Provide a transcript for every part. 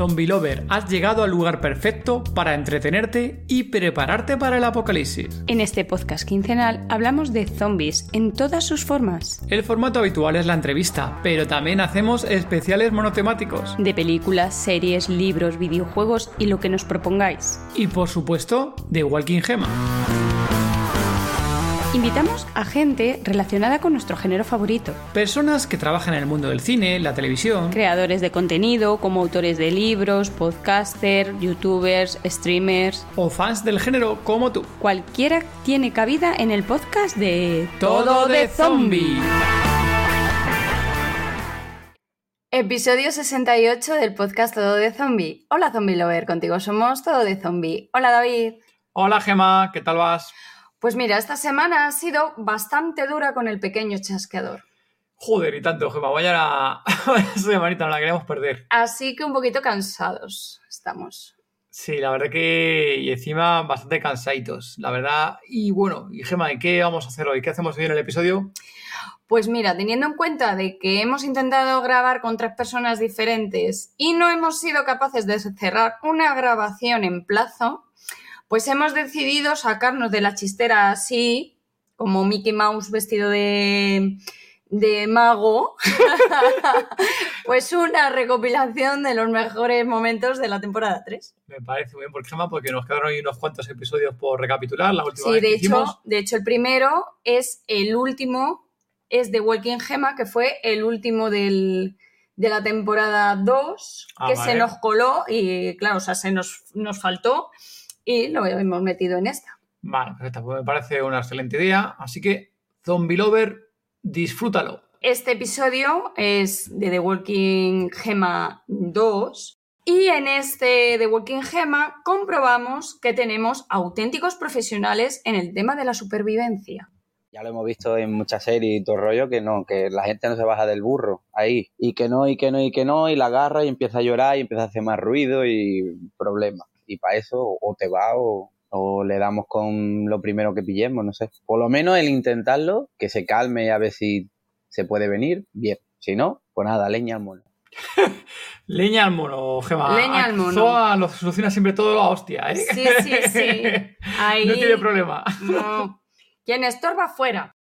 Zombie Lover, has llegado al lugar perfecto para entretenerte y prepararte para el apocalipsis. En este podcast quincenal hablamos de zombies en todas sus formas. El formato habitual es la entrevista, pero también hacemos especiales monotemáticos. De películas, series, libros, videojuegos y lo que nos propongáis. Y por supuesto, de Walking Gema. Invitamos a gente relacionada con nuestro género favorito. Personas que trabajan en el mundo del cine, la televisión. Creadores de contenido, como autores de libros, podcasters, youtubers, streamers. O fans del género como tú. Cualquiera tiene cabida en el podcast de Todo de Zombie. Episodio 68 del podcast Todo de Zombie. Hola Zombie Lover, contigo somos Todo de Zombie. Hola David. Hola Gema, ¿qué tal vas? Pues mira, esta semana ha sido bastante dura con el pequeño chasqueador. Joder, y tanto, Gemma, vaya, semanita, no la queremos perder. Así que un poquito cansados estamos. Sí, la verdad que. Y encima bastante cansaditos, la verdad. Y bueno, y Gemma, qué vamos a hacer hoy? ¿Qué hacemos hoy en el episodio? Pues mira, teniendo en cuenta de que hemos intentado grabar con tres personas diferentes y no hemos sido capaces de cerrar una grabación en plazo, pues hemos decidido sacarnos de la chistera así, como Mickey Mouse vestido de, mago, pues una recopilación de los mejores momentos de la temporada 3. Me parece muy bien, por ejemplo, porque nos quedaron ahí unos cuantos episodios por recapitular, la última sí, de hecho, de hecho, el primero es el último, es de Walking Gemma, que fue el último del, de la temporada 2, ah, que se nos coló y, claro, o sea, se nos, nos faltó y lo hemos metido en esta. Vale, perfecto. Pues me parece una excelente idea. Así que, Zombie Lover, disfrútalo. Este episodio es de The Walking Gema 2 y en este The Walking Gema comprobamos que tenemos auténticos profesionales en el tema de la supervivencia. Ya lo hemos visto en muchas series y todo el rollo que no, que la gente no se baja del burro ahí. Y que no, y que no, y que no, y la agarra y empieza a llorar y empieza a hacer más ruido y problemas y para eso o te va o, le damos con lo primero que pillemos, no sé. Por lo menos el intentarlo, que se calme y a ver si se puede venir, bien. Si no, pues nada, leña al mono. leña al mono, Gemma. Leña al mono. Zoa lo soluciona siempre todo a hostia, ¿eh? Sí, sí, sí. no tiene problema. No. Quien estorba fuera.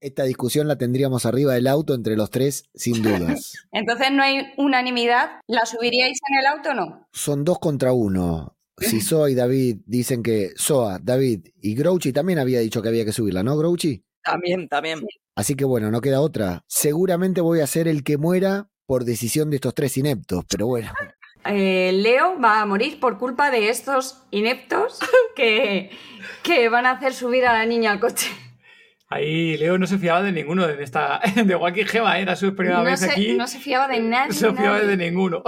Esta discusión la tendríamos arriba del auto entre los tres, sin dudas. Entonces no hay unanimidad. ¿La subiríais en el auto o no? Son dos contra uno si Soa y David dicen que Soa, David y Grouchy también había dicho que había que subirla, ¿no, Grouchy? También, también. Así que bueno, no queda otra. Seguramente voy a ser el que muera por decisión de estos tres ineptos, pero bueno. Eh, Leo va a morir por culpa de estos ineptos que, que van a hacer subir a la niña al coche. Ahí Leo no se fiaba de ninguno de esta de Joaquín Gema, era su primera vez aquí. No se fiaba de nadie. No se fiaba de ninguno.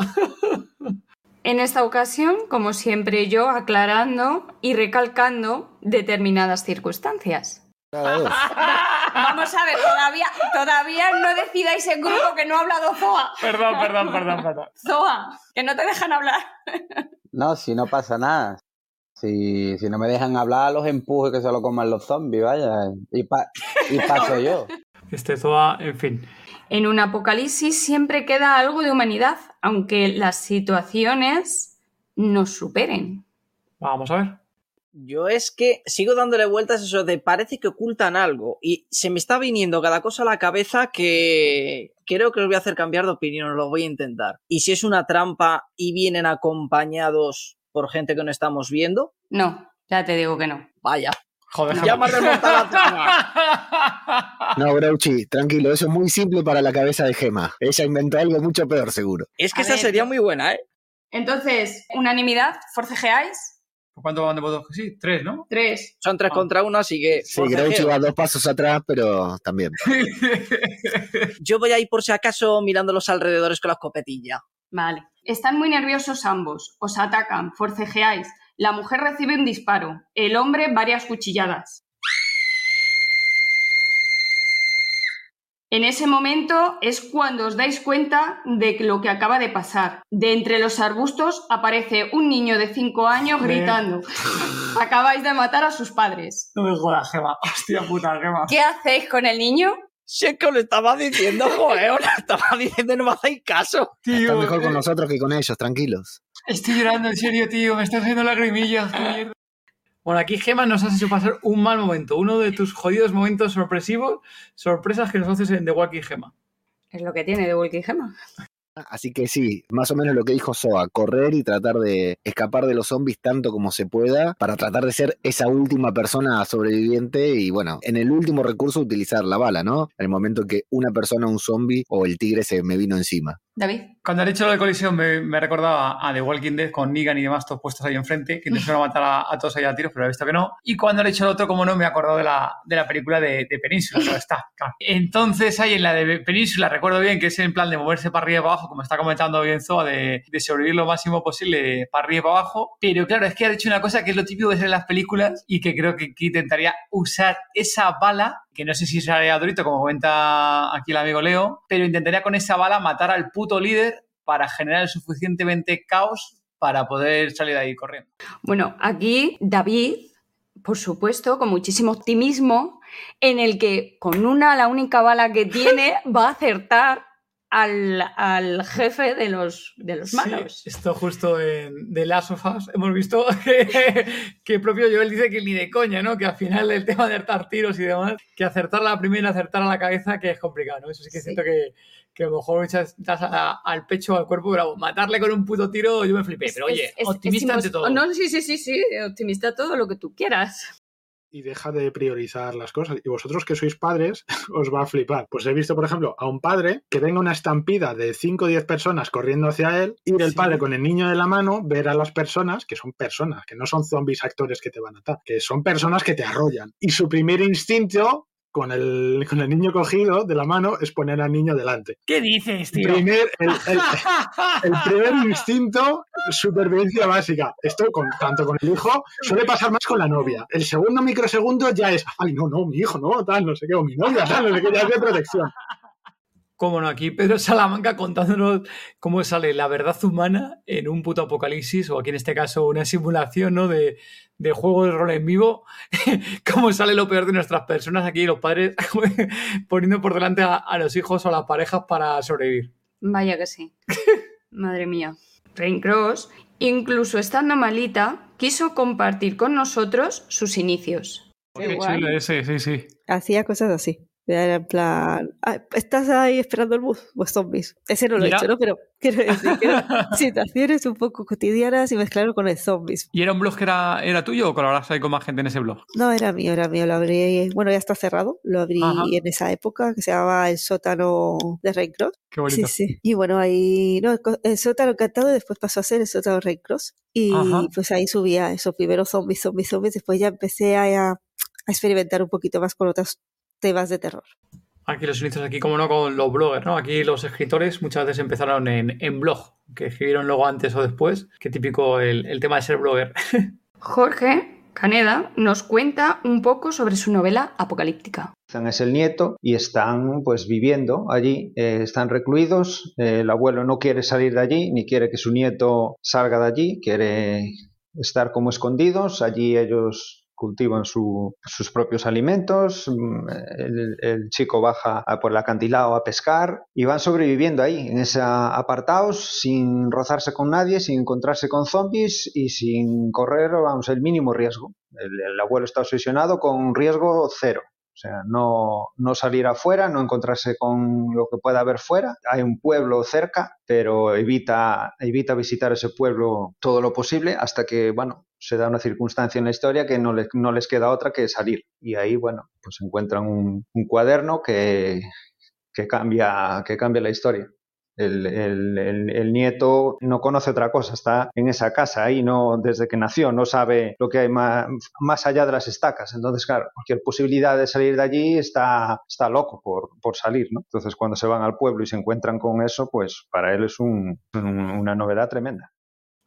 En esta ocasión, como siempre yo, aclarando y recalcando determinadas circunstancias. Vamos a ver, todavía, todavía no decidáis en grupo que no ha hablado Zoa. Perdón, perdón, perdón, perdón. Zoa, que no te dejan hablar. No, si no pasa nada. Si, si no me dejan hablar, los empuje que se lo coman los zombies, vaya. Y, y paso yo. Este Zoa, en fin. En un apocalipsis siempre queda algo de humanidad, aunque las situaciones nos superen. Vamos a ver. Yo es que sigo dándole vueltas a eso de parece que ocultan algo y se me está viniendo cada cosa a la cabeza que creo que os voy a hacer cambiar de opinión, lo voy a intentar. ¿Y si es una trampa y vienen acompañados por gente que no estamos viendo? No, ya te digo que no. Vaya. Joder, ya me la No, Grouchy, tranquilo, eso es muy simple para la cabeza de Gema. Ella inventó algo mucho peor, seguro. Es que esa sería muy buena, ¿eh? Entonces, unanimidad, forcejeáis. ¿Cuánto van de votos? Sí, tres, ¿no? Tres. Son tres ah. contra uno, así que. Sí, Grouchy va dos pasos atrás, pero también. Yo voy a ir por si acaso mirando los alrededores con la escopetilla. Vale. Están muy nerviosos ambos. Os atacan, forcejeáis. La mujer recibe un disparo, el hombre varias cuchilladas. En ese momento es cuando os dais cuenta de lo que acaba de pasar. De entre los arbustos aparece un niño de 5 años gritando. Acabáis de matar a sus padres. No me jodas, Gema. Hostia puta, Gema. ¿Qué hacéis con el niño? Si es que os lo estaba diciendo, joder, os lo estaba diciendo no me hacéis caso. Está Tío, mejor con eh, nosotros que con ellos, tranquilos. estoy llorando, en serio, tío. Me están haciendo lagrimillas. mierda. Bueno, aquí Gema nos has hecho pasar un mal momento. Uno de tus jodidos momentos sorpresivos, sorpresas que nos haces en The Walking Gema. Es lo que tiene de Walking Gema. Así que sí, más o menos lo que dijo Soa, correr y tratar de escapar de los zombies tanto como se pueda para tratar de ser esa última persona sobreviviente y bueno, en el último recurso utilizar la bala, ¿no? En el momento que una persona, un zombie o el tigre se me vino encima. David. Cuando han hecho lo de colisión me, me recordaba a The Walking Dead con Negan y demás todos puestos ahí enfrente, que intentaron matar a, a todos ahí a tiros, pero he visto que no. Y cuando han hecho el otro, como no, me he acordado de la, de la película de, de Península, está. claro. Entonces ahí en la de Península, recuerdo bien que es en plan de moverse para arriba y para abajo, como está comentando bien Zoa, de, de sobrevivir lo máximo posible para arriba y para abajo. Pero claro, es que ha dicho una cosa que es lo típico que es en las películas y que creo que aquí intentaría usar esa bala que no sé si sería Dorito, como comenta aquí el amigo Leo, pero intentaría con esa bala matar al puto líder para generar suficientemente caos para poder salir de ahí corriendo. Bueno, aquí David, por supuesto, con muchísimo optimismo, en el que con una, la única bala que tiene, va a acertar al, al jefe de los, de los malos. Sí, esto justo en The Last of Us hemos visto que, que propio Joel dice que ni de coña, ¿no? Que al final el tema de acertar tiros y demás, que acertar la primera, acertar a la cabeza, que es complicado, ¿no? Eso sí que Sí. siento que, que a lo mejor echas al pecho, al cuerpo, pero matarle con un puto tiro yo me flipé. Pero oye, Es- es- optimista es ante todo. No, sí, sí, sí, sí, optimista todo lo que tú quieras. Y deja de priorizar las cosas. Y vosotros que sois padres, os va a flipar. Pues he visto, por ejemplo, a un padre que venga una estampida de 5 o 10 personas corriendo hacia él, ir el Sí. padre con el niño de la mano, ver a las personas, que son personas, que no son zombies actores que te van a atar, que son personas que te arrollan. Y su primer instinto... Con el, con el niño cogido de la mano es poner al niño delante. ¿Qué dices, tío? Primer, el, el- el primer instinto, supervivencia básica. Esto con, tanto con el hijo, suele pasar más con la novia. El segundo microsegundo ya es, ay, no, no, mi hijo, no, tal, no sé qué, o mi novia, tal, no sé qué, ya es de protección. Cómo no, aquí Pedro Salamanca contándonos cómo sale la verdad humana en un puto apocalipsis, o aquí en este caso una simulación ¿no? de, de juego de rol en vivo, cómo sale lo peor de nuestras personas aquí, los padres poniendo por delante a, a los hijos o a las parejas para sobrevivir. Vaya que sí. Madre mía. Rain Cross, incluso estando malita, quiso compartir con nosotros sus inicios. Qué sí, sí. Hacía cosas así. Era en plan, "Ah, ¿estás ahí esperando el bus? Pues zombies. Ese no lo he hecho, ¿no? Pero quiero decir que eran situaciones un poco cotidianas y mezclarlo con el zombies. ¿Y era un blog que era, era tuyo o colaboras ahí con más gente en ese blog? No, era mío, era mío. Lo abrí, bueno, ya está cerrado. Lo abrí Ajá. en esa época que se llamaba El sótano de Rain Cross. Qué bonito. Sí, sí. Y bueno, ahí, no, el sótano encantado después pasó a ser el sótano Rain Cross. Y Ajá. pues ahí subía eso, primero zombies, zombies, zombies. Después ya empecé a, a experimentar un poquito más con otros temas de terror. Aquí los inicios, aquí como no con los bloggers, ¿no? Aquí los escritores muchas veces empezaron en, en blog, que escribieron luego antes o después. Qué típico el, el tema de ser blogger. Jorge Caneda nos cuenta un poco sobre su novela apocalíptica. Es el nieto y están pues viviendo allí, eh, están recluidos, eh, el abuelo no quiere salir de allí, ni quiere que su nieto salga de allí, quiere estar como escondidos, allí ellos cultivan su- sus propios alimentos, mm, el, chico baja por el acantilado a pescar y van sobreviviendo ahí, en ese apartados, sin rozarse con nadie, sin encontrarse con zombies y sin correr, vamos, el mínimo riesgo. El, el abuelo está obsesionado con riesgo cero. Sea, no, no salir afuera, no encontrarse con lo que pueda haber fuera. Hay un pueblo cerca, pero evita, evita visitar ese pueblo todo lo posible hasta que, bueno, se da una circunstancia en la historia que no, le- no les queda otra que salir. Y ahí, bueno, pues encuentran un, un cuaderno que, que, cambia, que cambia la historia. El, el- el- nieto no conoce otra cosa, está en esa casa ahí no, desde que nació, no sabe lo que hay más, más allá de las estacas. Entonces, claro, cualquier posibilidad de salir de allí está, está loco por, por salir, ¿no? Entonces, cuando se van al pueblo y se encuentran con eso, pues para él es un- un- una novedad tremenda.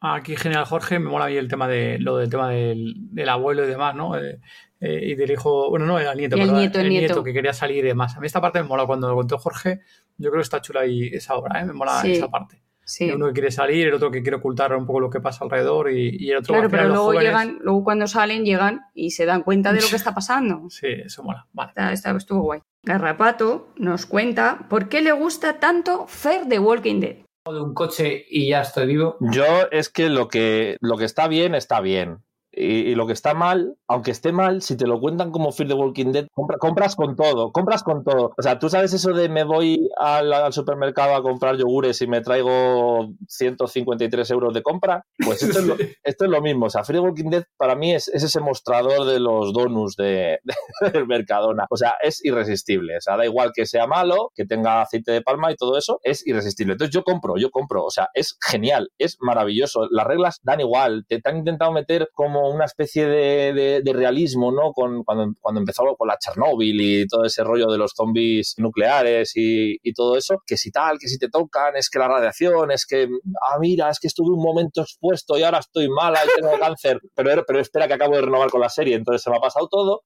Aquí, genial, Jorge, me mola bien el tema de lo del tema del, del abuelo y demás, ¿no? Eh, eh, y del hijo, bueno, no, era el nieto, el perdón, nieto, el nieto. que quería salir y demás. A mí esta parte me mola cuando lo contó Jorge. Yo creo que está chula ahí esa obra, ¿eh? Me mola Sí. esa parte. Sí. Uno que quiere salir, el otro que quiere ocultar un poco lo que pasa alrededor y, y el otro Claro, pero luego jóvenes- llegan, luego cuando salen, llegan y se dan cuenta de lo que está pasando. Sí, eso mola. Vale. Está, está- estuvo guay. Garrapato nos cuenta por qué le gusta tanto Fer de Walking Dead. de un coche y ya estoy vivo. Yo es que lo que, lo que está bien, está bien. Y, y lo que está mal, aunque esté mal, si te lo cuentan como Fear the Walking Dead, compra- compras con todo, compras con todo. O sea, tú sabes eso de me voy al, al supermercado a comprar yogures y me traigo 153 euros de compra. Pues esto, es, lo, esto es lo mismo. O sea, Fear the Walking Dead para mí es, es ese mostrador de los donuts de, de- del Mercadona. O sea, es irresistible. O sea, da igual que sea malo, que tenga aceite de palma y todo eso, es irresistible. Entonces yo compro, yo compro. O sea, es genial, es maravilloso. Las reglas dan igual. Te, te han intentado meter como una especie de, de- de realismo, ¿no? Con, cuando, cuando empezó con la Chernobyl y todo ese rollo de los zombies nucleares y, y todo eso, que si tal, que si te tocan, es que la radiación, es que, ah, mira, es que estuve un momento expuesto y ahora estoy mala y tengo cáncer. Pero, pero espera que acabo de renovar con la serie, entonces se me ha pasado todo.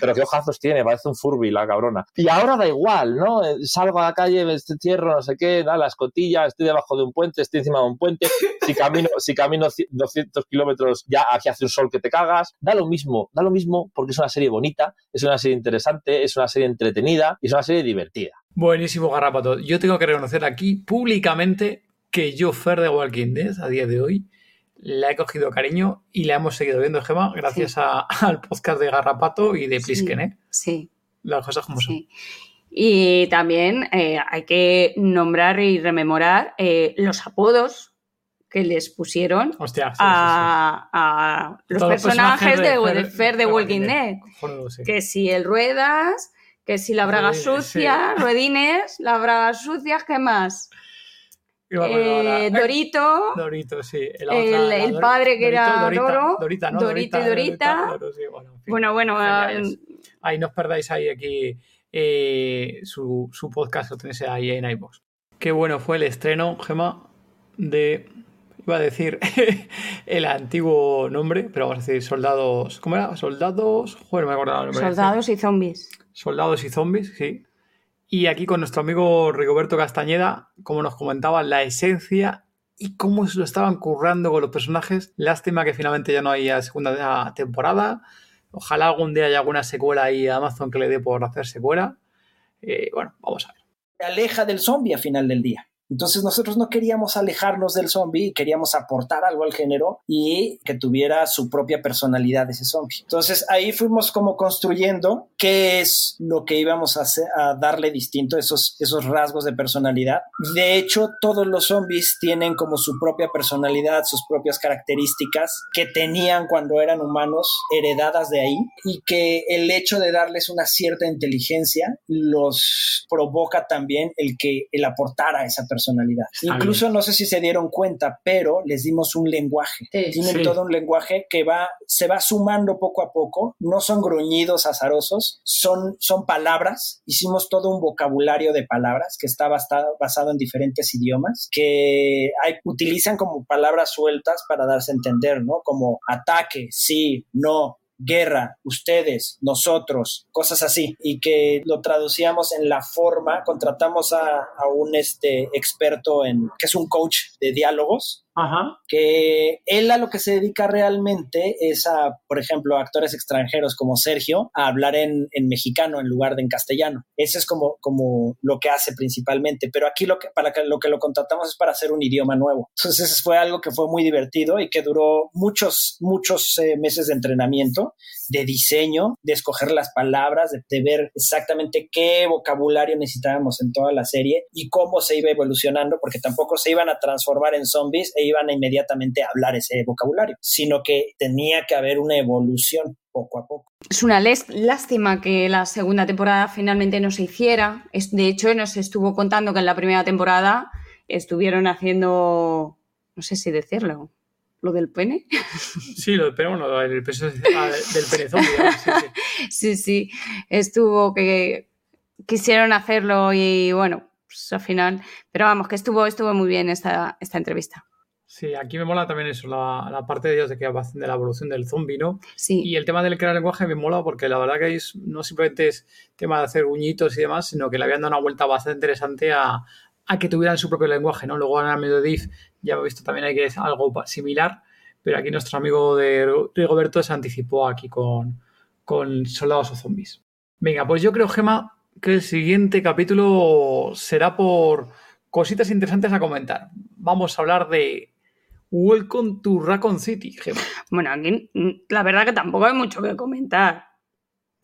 Pero qué ojazos tiene, parece un Furby la cabrona. Y ahora da igual, ¿no? Eh, Salgo a la calle, me encierro, no sé qué, da la escotilla, estoy debajo de un puente, estoy encima de un puente, si camino, si camino ci- 200 kilómetros, ya aquí hace un sol que te cagas. Da lo mismo, da lo mismo porque es una serie bonita, es una serie interesante, es una serie entretenida y es una serie divertida. Buenísimo, Garrapato. Yo tengo que reconocer aquí públicamente que yo, Fer de Walking Dead, a día de hoy, la he cogido cariño y la hemos seguido viendo, Gema, gracias a- al podcast de Garrapato y de Plisken, ¿eh? Sí, Las cosas como son. sí. Y también eh, hay que nombrar y rememorar eh, los apodos que les pusieron Hostia, sí, a, a los Todos personajes de, de Fer de Walking Dead. Que si el Ruedas, que si la braga Ruedines, sucia, Ruedines, la braga sucias, ¿qué más? Ahora- Eh, Dorito, Dorito, sí. El- el Dor- padre que era Dorita, Doro, Dorita, ¿no? Dorito y Dorita. Doro, sí, bueno, en fin. bueno, eh, Ahí no os perdáis ahí aquí eh, su, su podcast, lo tenéis ahí en iVoox. Qué bueno fue el estreno, Gema, de, iba a decir el antiguo nombre, pero vamos a decir soldados, ¿cómo era? Soldados, joder, me el nombre. soldados y zombies. Soldados y zombies, sí. Y aquí con nuestro amigo Rigoberto Castañeda, como nos comentaba, la esencia y cómo se lo estaban currando con los personajes. Lástima que finalmente ya no haya segunda temporada. Ojalá algún día haya alguna secuela ahí a Amazon que le dé por hacer secuela. Eh, bueno, vamos a ver. te aleja del zombie a final del día. Entonces nosotros no queríamos alejarnos del zombie, queríamos aportar algo al género y que tuviera su propia personalidad ese zombie. Entonces ahí fuimos como construyendo qué es lo que íbamos a, hacer, a darle distinto, esos, esos rasgos de personalidad. De hecho, todos los zombies tienen como su propia personalidad, sus propias características que tenían cuando eran humanos, heredadas de ahí, y que el hecho de darles una cierta inteligencia los provoca también el que el aportar a esa personalidad. Está Incluso no sé si se dieron cuenta, pero les dimos un lenguaje. Sí. Tienen Sí. todo un lenguaje que va, se va sumando poco a poco. No son gruñidos azarosos, son, son palabras. Hicimos todo un vocabulario de palabras que está basado, basado en diferentes idiomas, que hay, utilizan como palabras sueltas para darse a entender, ¿no? Como ataque, sí, no, guerra, ustedes, nosotros, cosas así, y que lo traducíamos en la forma, contratamos a, a un este, experto en, que es un coach de diálogos, Ajá. que él a lo que se dedica realmente es a, por ejemplo, a actores extranjeros como Sergio, a hablar en, en mexicano en lugar de en castellano. Eso es como, como lo que hace principalmente, pero aquí lo que, para que, lo que lo contratamos es para hacer un idioma nuevo. Entonces fue algo que fue muy divertido y que duró muchos, muchos eh, meses de entrenamiento, de diseño, de escoger las palabras, de, ver exactamente qué vocabulario necesitábamos en toda la serie y cómo se iba evolucionando, porque tampoco se iban a transformar en zombies e iban a inmediatamente hablar ese vocabulario, sino que tenía que haber una evolución poco a poco. Es una lástima que la segunda temporada finalmente no se hiciera. Es, de hecho, nos estuvo contando que en la primera temporada estuvieron haciendo, no sé si decirlo, lo del pene. Sí, lo del pene, bueno, el peso ah, del pene zombie. Sí, sí. sí, sí, estuvo que quisieron hacerlo y bueno, pues al final, pero vamos, que estuvo, estuvo muy bien esta, esta entrevista. Sí, aquí me mola también eso, la, la parte de ellos de que hacen de la evolución del zombie, ¿no? Sí, Y el tema del crear lenguaje me mola porque la verdad que es, no simplemente es tema de hacer guñitos y demás, sino que le habían dado una vuelta bastante interesante a, a que tuvieran su propio lenguaje, ¿no? Luego en el medio de Div ya he visto también hay que algo similar, pero aquí nuestro amigo de Rigoberto se anticipó aquí con, con soldados o zombies. Venga, pues yo creo, Gema, que el siguiente capítulo será por cositas interesantes a comentar. Vamos a hablar de Welcome to Raccoon City, Gemma. Bueno, aquí la verdad que tampoco hay mucho que comentar.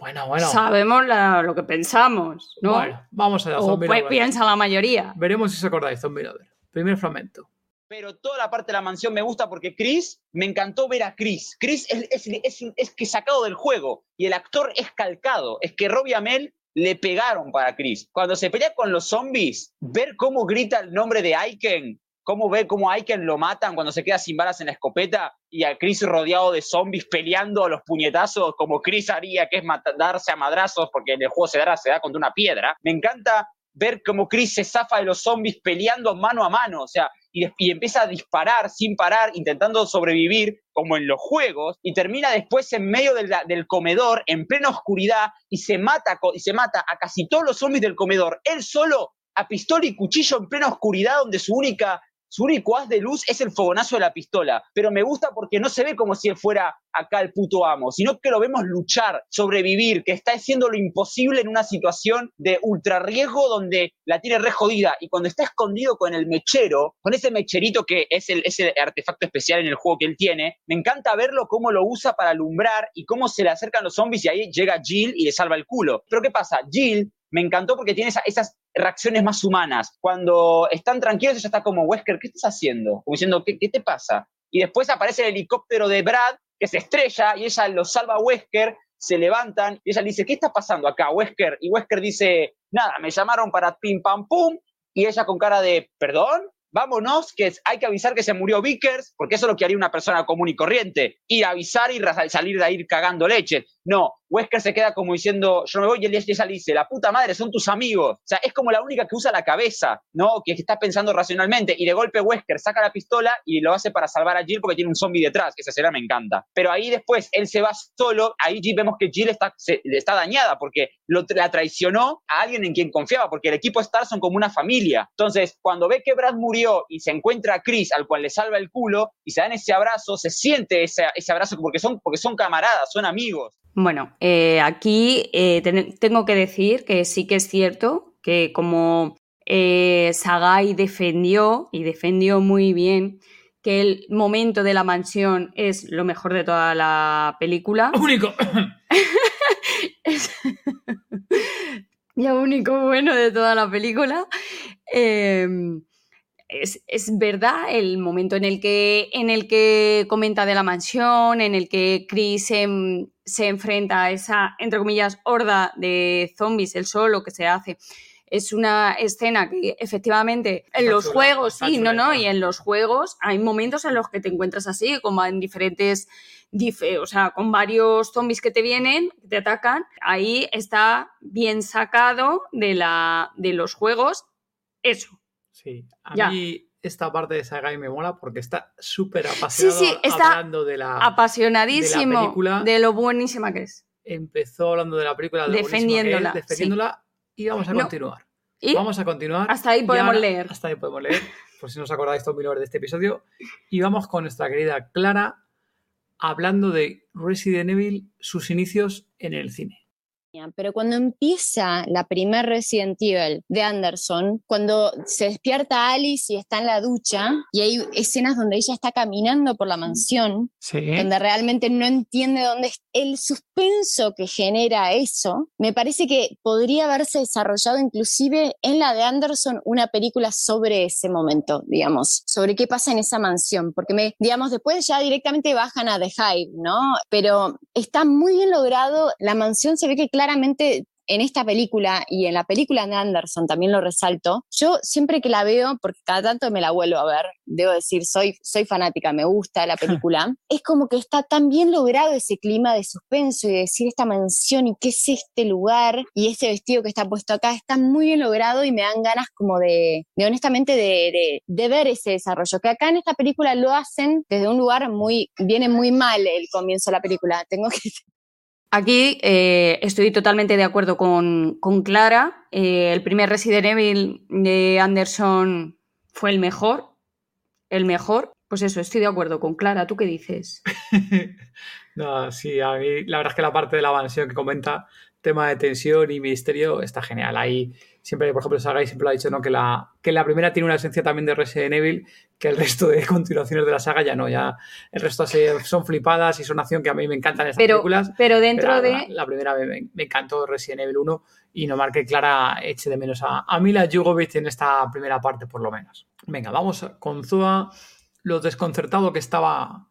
Bueno, bueno. Sabemos la- lo que pensamos, ¿no? Bueno, vamos a o Zombie pues piensa la mayoría. Veremos si os acordáis, Zombie Lover. Primer fragmento. Pero toda la parte de la mansión me gusta porque Chris, me encantó ver a Chris. Chris es, es, es, es que sacado del juego y el actor es calcado. Es que Robbie Amell le pegaron para Chris. Cuando se pelea con los zombies, ver cómo grita el nombre de Aiken, cómo ver cómo a Aiken lo matan cuando se queda sin balas en la escopeta y a Chris rodeado de zombies peleando a los puñetazos como Chris haría, que es darse a madrazos porque en el juego se da, se da contra una piedra. Me encanta ver cómo Chris se zafa de los zombies peleando mano a mano, o sea, y, empieza a disparar sin parar, intentando sobrevivir, como en los juegos, y termina después en medio del comedor, en plena oscuridad, y se, mata, y se mata a casi todos los zombies del comedor, él solo, a pistola y cuchillo en plena oscuridad, donde su única... Su único haz de luz es el fogonazo de la pistola, pero me gusta porque no se ve como si él fuera acá el puto amo, sino que lo vemos luchar, sobrevivir, que está haciendo lo imposible en una situación de ultra riesgo donde la tiene re jodida. Y cuando está escondido con el mechero, con ese mecherito que es el, ese artefacto especial en el juego que él tiene, me encanta verlo cómo lo usa para alumbrar y cómo se le acercan los zombies y ahí llega Jill y le salva el culo. Pero ¿qué pasa? Jill me encantó porque tiene esa- esas reacciones más humanas. Cuando están tranquilos, ella está como, Wesker, ¿qué estás haciendo? Como diciendo, ¿qué, qué te pasa? Y después aparece el helicóptero de Brad, que se estrella, y ella lo salva a Wesker, se levantan, y ella le dice, ¿qué está pasando acá, Wesker? Y Wesker dice, nada, me llamaron para pim pam pum, y ella con cara de, ¿perdón? Vámonos, que hay que avisar que se murió Vickers, porque eso es lo que haría una persona común y corriente. Ir a avisar y salir de ahí cagando leche. No, Wesker se queda como diciendo, yo me voy, y ella le dice, la puta madre, son tus amigos. O sea, es como la única que usa la cabeza, ¿no? Que está pensando racionalmente. Y de golpe Wesker saca la pistola y lo hace para salvar a Jill porque tiene un zombie detrás, que esa escena me encanta. Pero ahí después él se va solo, ahí Jill- vemos que Jill está, se- está dañada porque lo, la traicionó a alguien en quien confiaba, porque el equipo Star son como una familia. Entonces, cuando ve que Brad murió y se encuentra a Chris, al cual le salva el culo, y se dan ese abrazo, se siente ese, ese abrazo porque son, porque son camaradas, son amigos. Bueno, eh, aquí eh, ten- tengo que decir que sí que es cierto que como eh, Sagai defendió y defendió muy bien que el momento de la mansión es lo mejor de toda la película. Único. Es lo único bueno de toda la película. Eh, es, es verdad el momento en el, que, en el que comenta de la mansión, en el que Chris se, se enfrenta a esa, entre comillas, horda de zombies, el solo que se hace. Es una escena que efectivamente en Está los chula, juegos, sí, no, chula, no, está. y en los juegos hay momentos en los que te encuentras así, como en diferentes, dif- o sea, con varios zombies que te vienen, te atacan. Ahí está bien sacado de, la, de los juegos eso. Sí, a Ya. mí esta parte de Sagai me mola porque está súper apasionado sí, está hablando de la... Apasionadísimo de la película. de lo buenísima que es. Empezó hablando de la película, de es, Defendiéndola, defendiéndola y vamos a No. continuar. Y Vamos a continuar. hasta ahí podemos ahora- leer. Hasta ahí podemos leer, por si no os acordáis Tommy Lover de este episodio. Y vamos con nuestra querida Clara hablando de Resident Evil, sus inicios en el cine. Pero cuando empieza la primer Resident Evil de Anderson, cuando se despierta Alice y está en la ducha, y hay escenas donde ella está caminando por la mansión, Sí. donde realmente no entiende dónde es el suspenso que genera eso, me parece que podría haberse desarrollado inclusive en la de Anderson una película sobre ese momento, digamos, sobre qué pasa en esa mansión, porque me, digamos, después ya directamente bajan a The Hive, ¿no? Pero está muy bien logrado, la mansión se ve que claramente en esta película y en la película de Anderson también lo resalto, yo siempre que la veo, porque cada tanto me la vuelvo a ver, debo decir, soy, soy fanática, me gusta la película, es como que está tan bien logrado ese clima de suspenso y de decir esta mansión y qué es este lugar y este vestido que está puesto acá, está muy bien logrado y me dan ganas como de, de honestamente, de, de, de ver ese desarrollo, que acá en esta película lo hacen desde un lugar muy, viene muy mal el comienzo de la película, tengo que Aquí eh, estoy totalmente de acuerdo con, Clara. Eh, el primer Resident Evil de Anderson fue el mejor. El mejor. Pues eso, estoy de acuerdo con Clara. ¿Tú qué dices? No, sí, a mí la verdad es que la parte de la mansión que comenta tema de tensión y misterio está genial. Ahí siempre, por ejemplo, Sagai siempre lo ha dicho, ¿no? Que la, que la primera tiene una esencia también de Resident Evil, que el resto de continuaciones de la saga ya no, ya el resto son flipadas y son acción que a mí me encantan estas Pero, películas. pero dentro Pero de... La, la primera me, me encantó Resident Evil 1 y no marque Clara eche de menos a, a Mila Jovovich en esta primera parte, por lo menos. Venga, vamos con Zua, lo desconcertado que estaba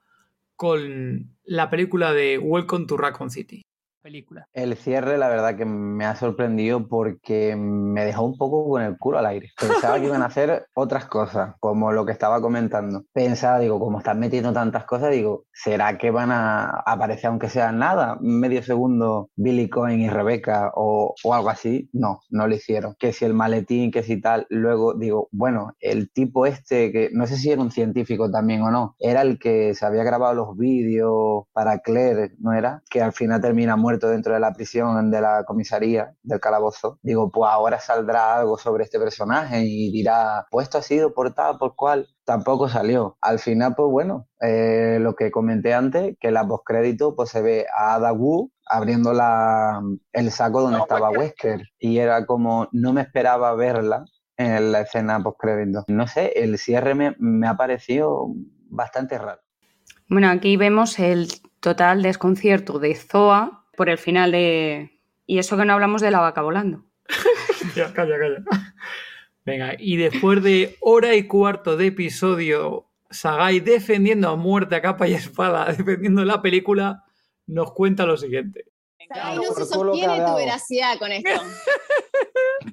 con la película de Welcome to Raccoon City. Película. El cierre, la verdad que me ha sorprendido porque me dejó un poco con el culo al aire. Pensaba que iban a hacer otras cosas, como lo que estaba comentando. Pensaba, digo, como están metiendo tantas cosas, digo, ¿será que van a aparecer aunque sea nada? Medio segundo Billy Cohen y Rebeca o, o algo así. No, no lo hicieron. Que si el maletín, que si tal. Luego digo, bueno, el tipo este, que no sé si era un científico también o no, era el que se había grabado los vídeos para Claire, ¿no era? Que al final termina muerto dentro de la prisión, de la comisaría, del calabozo. Digo, pues ahora saldrá algo sobre este personaje y dirá, pues esto ha sido por tal, por cual. Tampoco salió. Al final, pues bueno, eh, lo que comenté antes, que la postcrédito, pues se ve a Ada Wu abriendo la, el saco donde estaba Wesker. Y era como, no me esperaba verla en la escena postcrédito. No sé, el cierre me, me ha parecido bastante raro. Bueno, aquí vemos el total desconcierto de Zoa por el final de... Y eso que no hablamos de la vaca volando. Ya, calla, calla. Venga, y después de hora y cuarto de episodio, Sagai defendiendo a muerte a capa y espada, defendiendo la película, nos cuenta lo siguiente. Sagai no se sostiene tu veracidad con esto.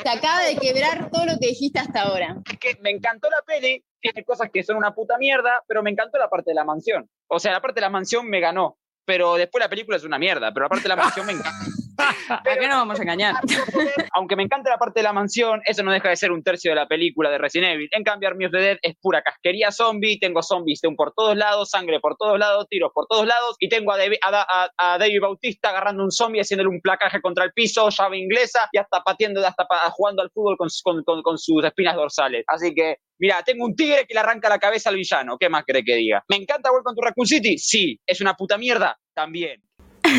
Te acaba de quebrar todo lo que dijiste hasta ahora. Es que me encantó la peli, tiene cosas que son una puta mierda, pero me encantó la parte de la mansión. O sea, la parte de la mansión me ganó, pero después la película es una mierda, pero la parte de la mansión me encanta. ¿A qué no vamos a engañar? Aunque me encanta la parte de la mansión, eso no deja de ser un tercio de la película de Resident Evil. En cambio, Army of the Dead es pura casquería zombie, tengo zombies de un por todos lados, sangre por todos lados, tiros por todos lados, y tengo a, David- a, a- a David Bautista agarrando un zombie, haciéndole un placaje contra el piso, llave inglesa, y hasta pateando, hasta pa- jugando al fútbol con, con- con- con sus espinas dorsales. Así que, mira, tengo un tigre que le arranca la cabeza al villano. ¿Qué más cree que diga? ¿Me encanta Welcome to Raccoon City? Sí. ¿Es una puta mierda? También.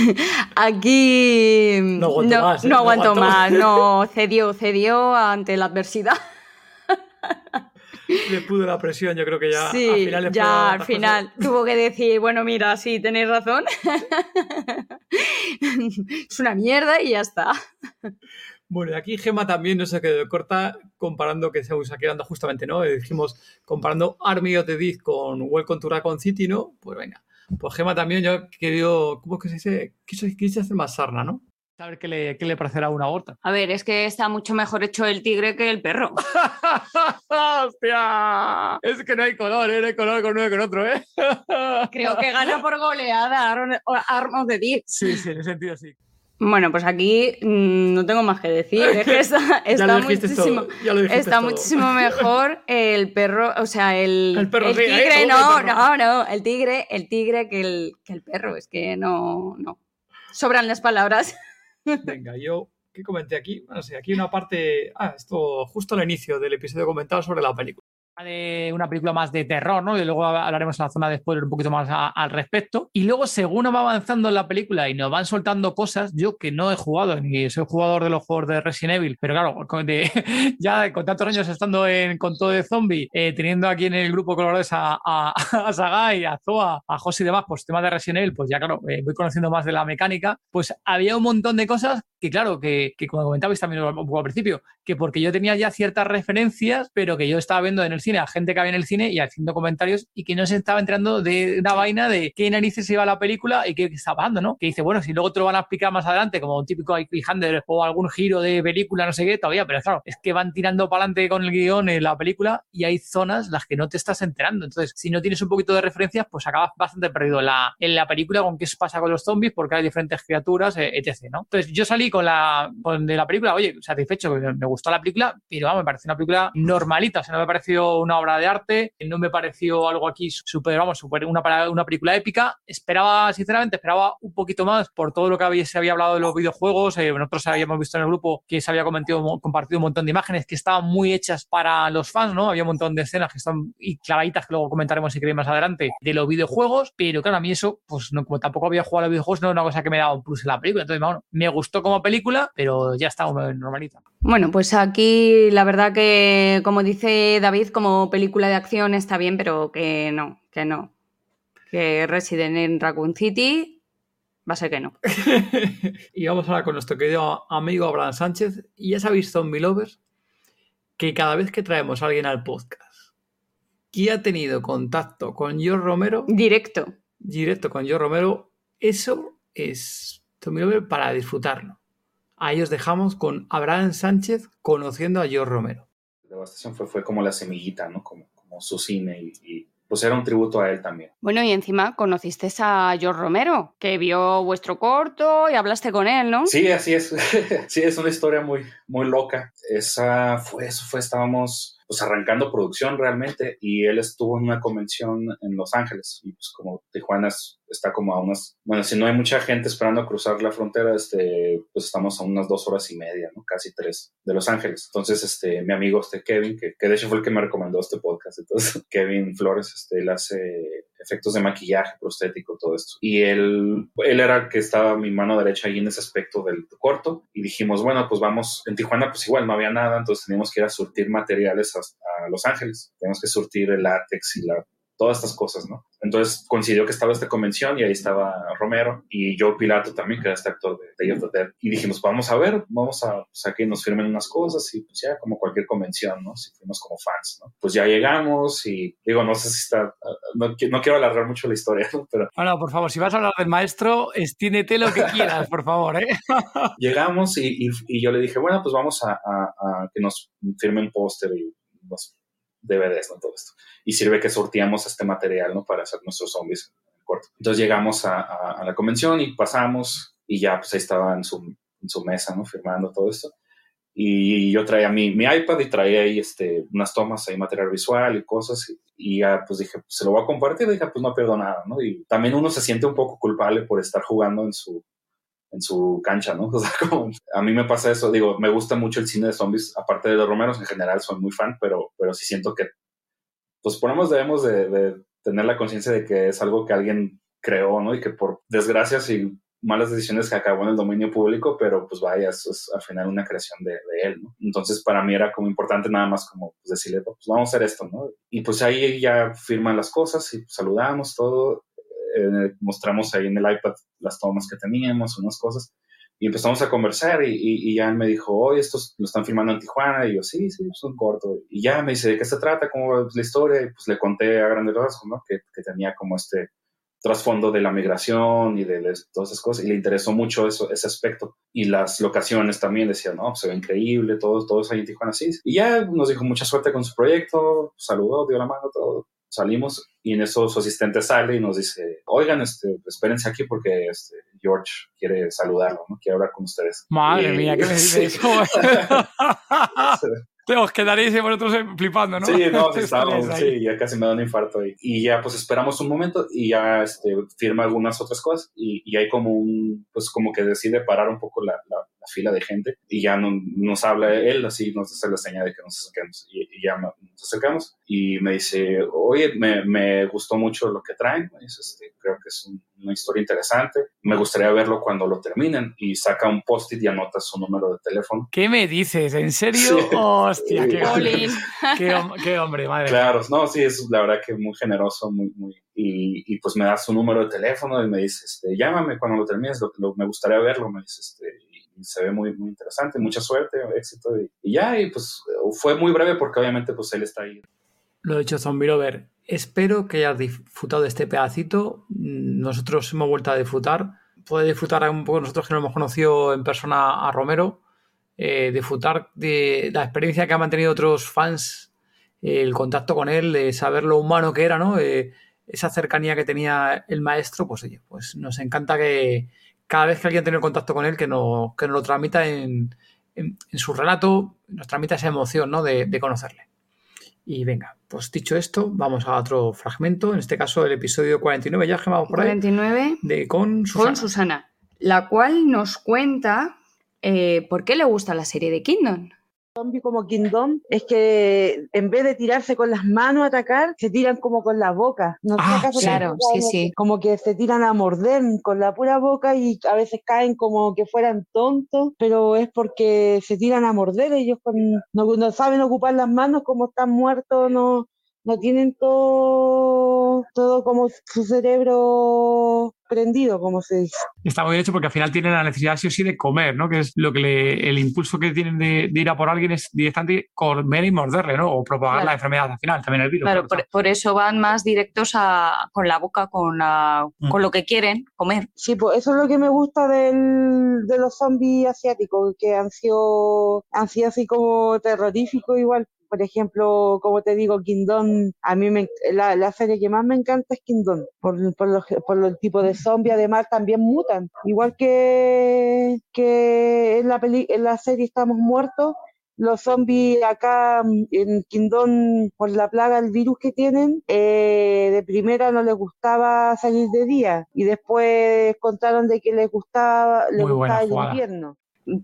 Aquí No aguanto no, más, ¿eh? no No aguanto aguanto más, más. no cedió, cedió ante la adversidad. Le pudo la presión, yo creo que ya sí, al final ya al tuvo que decir, bueno, mira, sí, tenéis razón. es una mierda y ya está. Bueno, y aquí Gema también no se quedó corta comparando que se usa quedando justamente, ¿no? Dijimos comparando Army of the Dead con Welcome to Raccoon City, ¿no? Pues venga. Pues Gema también yo he querido, ¿cómo es que se dice? Quiso, quiso hacer más sarna, ¿no? A ver qué le, qué le parecerá una gota. A ver, es que está mucho mejor hecho el tigre que el perro. ¡Hostia! Es que no hay color, ¿eh? No hay color con uno y con otro, ¿eh? Creo que gana por goleada Arm Arm of the Dead. Sí, sí, en ese sentido sí. Bueno, pues aquí mm, no tengo más que decir. Es que está, está muchísimo, todo, está mejor el perro, o sea, el, El perro, sí, ahí, tigre, no, el no, no, el tigre, el tigre que el, que el perro. Es que no, no. Sobran las palabras. Venga, yo, ¿qué comenté aquí? No sé, aquí una parte. Ah, esto justo al inicio del episodio comentado sobre la película. De una película más de terror, ¿no? Y luego hablaremos en la zona de spoiler un poquito más a- al respecto. Y luego, según va avanzando en la película y nos van soltando cosas, yo que no he jugado, ni soy jugador de los juegos de Resident Evil, pero claro, con, de- ya con tantos años estando en, con todo de zombie, eh, teniendo aquí en el grupo colaboradores a, a, a Sagai, a Zoa, a José y demás, pues temas de Resident Evil, pues ya claro, eh, voy conociendo más de la mecánica, pues había un montón de cosas que claro, que, que como comentabais también un poco al principio, que porque yo tenía ya ciertas referencias, pero que yo estaba viendo en el cine a gente que había en el cine y haciendo comentarios y que no se estaba enterando de una vaina de qué narices iba la película y qué estaba pasando, ¿no? Que dice, bueno, si luego te lo van a explicar más adelante, como un típico cliffhanger o algún giro de película, no sé qué, todavía, pero claro, es que van tirando para adelante con el guion en la película y hay zonas las que no te estás enterando. Entonces, si no tienes un poquito de referencias, pues acabas bastante perdido en la, película con qué pasa con los zombies, porque hay diferentes criaturas, eh, etc. ¿no? Entonces, yo salí con la con de la película, oye, satisfecho, me, gustó la película, pero me pareció una película normalita, o sea, no me pareció una obra de arte, no me pareció algo aquí súper, vamos, super una, una película épica. Esperaba, sinceramente, esperaba un poquito más por todo lo que había, se había hablado de los videojuegos. Eh, nosotros habíamos visto en el grupo que se había compartido, compartido un montón de imágenes que estaban muy hechas para los fans, ¿no? Había un montón de escenas que están y clavaditas que luego comentaremos si queréis más adelante de los videojuegos, pero claro, a mí eso, pues no, como tampoco había jugado a los videojuegos, no era una cosa que me daba un plus en la película. Entonces, bueno, me gustó como película, pero ya está, normalita. Bueno, pues aquí la verdad que, como dice David, como película de acción está bien, pero que no, que no. Que residen en Raccoon City va a ser que no. y vamos ahora con nuestro querido amigo Abraham Sánchez. Y ya sabéis, Zombie Lovers, que cada vez que traemos a alguien al podcast que ha tenido contacto con George Romero. Directo. Directo con George Romero, eso es Zombie Lover para disfrutarlo. Ahí os dejamos con Abraham Sánchez conociendo a George Romero. Devastación fue, fue como la semillita, ¿no? Como, como su cine y pues era un tributo a él también. Bueno, y encima conociste a George Romero, que vio vuestro corto y hablaste con él, ¿no? Sí, así es. sí, es una historia muy, muy loca. Esa fue, eso fue, estábamos pues arrancando producción realmente y él estuvo en una convención en Los Ángeles y pues como Tijuana está como a unas, bueno, si no hay mucha gente esperando cruzar la frontera, este, pues estamos a unas dos horas y media, ¿no? Casi tres de Los Ángeles. Entonces, este, mi amigo, este Kevin, que, que de hecho fue el que me recomendó este podcast, entonces Kevin Flores, este, él hace efectos de maquillaje, prostético, todo esto. Y él, él era el que estaba mi mano derecha ahí en ese aspecto del corto. Y dijimos, bueno, pues vamos, en Tijuana pues igual no había nada, entonces teníamos que ir a surtir materiales a, a Los Ángeles. Teníamos que surtir el látex y la todas estas cosas, ¿no? Entonces coincidió que estaba esta convención y ahí estaba Romero y yo Pilato también, que era este actor de Day of the Dead. Y dijimos, vamos a ver, vamos a, pues, que nos firmen unas cosas y pues ya como cualquier convención, ¿no? Si fuimos como fans, ¿no? Pues ya llegamos y digo, no sé si está, no, no quiero alargar mucho la historia, ¿no? Pero... No, por favor, si vas a hablar del maestro, estínete lo que quieras, por favor, ¿eh? Llegamos y, y, yo le dije, bueno, pues vamos a, a, que nos firmen póster y nos DVDs, ¿no? Todo esto. Y sirve que sortíamos este material, ¿no? Para hacer nuestros zombies en corto. Entonces llegamos a, a, la convención y pasamos y ya pues ahí estaba en su, en su mesa, ¿no? Firmando todo esto. Y yo traía mi, mi iPad y traía ahí este, unas tomas, ahí material visual y cosas. Y, ya pues dije, pues, se lo voy a compartir. Y dije, pues no pierdo nada, ¿no? Y también uno se siente un poco culpable por estar jugando en su, en su cancha, ¿no? O sea, como a mí me pasa eso, digo, me gusta mucho el cine de zombies, aparte de los romeros en general, soy muy fan, pero, pero sí siento que, pues por lo menos debemos de, tener la conciencia de que es algo que alguien creó, ¿no? Y que por desgracias y malas decisiones que acabó en el dominio público, pero pues vaya, eso es al final una creación de, él, ¿no? Entonces para mí era como importante nada más como pues, decirle, pues vamos a hacer esto, ¿no? Y pues ahí ya firman las cosas y saludamos todo eh, mostramos ahí en el iPad las tomas que teníamos, unas cosas, y empezamos a conversar y, y, ya me dijo, oye, estos lo están filmando en Tijuana, y yo, sí, sí, es un corto, y ya me dice, ¿de qué se trata? ¿Cómo es la historia? Y pues le conté a grandes rasgos, ¿no? Que, que tenía como este trasfondo de la migración y de, todas esas cosas, y le interesó mucho eso, ese aspecto. Y las locaciones también, decía, no, pues, se ve increíble, todos, todos ahí en Tijuana, sí. Y ya nos dijo mucha suerte con su proyecto, saludó, dio la mano, todo salimos y en eso su asistente sale y nos dice, oigan, este, espérense aquí porque este, George quiere saludarlo, ¿no? Quiere hablar con ustedes. Madre mía, ¿qué me dice eso? Os quedaréis vosotros flipando, ¿no? Sí, no, sí, sí, ya casi me da un infarto. Y, y, ya pues esperamos un momento y ya este, firma algunas otras cosas y, y hay como un, pues como que decide parar un poco la, la, fila de gente y ya no, nos habla él, así nos hace la señal de que nos acerquemos y, ya nos acercamos y me dice, oye, me, me gustó mucho lo que traen, este, creo que es una historia interesante, me gustaría verlo cuando lo terminen y saca un post-it y anota su número de teléfono. ¿Qué me dices? ¿En serio? Hostia, qué, qué, hombre, madre. Claro, no, sí, es la verdad que muy generoso, muy, muy, y, y, pues me da su número de teléfono y me dice, este, llámame cuando lo termines, lo, me gustaría verlo, me dice, este, se ve muy, muy interesante, mucha suerte, éxito y, ya, y pues fue muy breve porque obviamente pues él está ahí. Lo dicho, Zombie Lover, espero que hayas disfrutado de este pedacito, nosotros hemos vuelto a disfrutar, puede disfrutar un poco nosotros que no hemos conocido en persona a Romero, eh, disfrutar de la experiencia que han mantenido otros fans, el contacto con él, de saber lo humano que era, ¿no? Eh, esa cercanía que tenía el maestro, pues oye, pues nos encanta que, cada vez que alguien tiene contacto con él, que, no, que nos lo tramita en, en, su relato, nos tramita esa emoción ¿no? de, de, conocerle. Y venga, pues dicho esto, vamos a otro fragmento, en este caso el episodio 49, ya que vamos por ahí. 49 de con Susana. con Susana, la cual nos cuenta eh, por qué le gusta la serie de Kingdom. Zombie como Kingdom es que en vez de tirarse con las manos a atacar, se tiran como con la boca. No Ah, acaso te claro, sí, sí. que- Como que se tiran a morder con la pura boca y a veces caen como que fueran tontos, pero es porque se tiran a morder. Ellos con- no, no saben ocupar las manos, como están muertos, no, no tienen todo, todo como su cerebro prendido, como se dice. Está muy bien hecho porque al final tienen la necesidad sí o sí de comer, ¿no? Que es lo que le- el impulso que tienen de, de ir a por alguien es directamente comer y morderle, ¿no? O propagar Claro. la enfermedad al final, también el virus. Claro, por, por eso van más directos a, con la boca, con, la- Mm. con lo que quieren comer. Sí, pues eso es lo que me gusta del, de los zombies asiáticos, que han sido, han sido así como terroríficos igual. Por ejemplo, como te digo, Kingdom, a mí me, la, la serie que más me encanta es Kingdom, por, por, los, por el tipo de zombie, además también mutan. Igual que, que en, la peli, en la serie Estamos Muertos, los zombies acá mm, en Kingdom, por la plaga, el virus que tienen, eh, de primera no les gustaba salir de día y después contaron de que les gustaba, les Muy gustaba el jugada. invierno.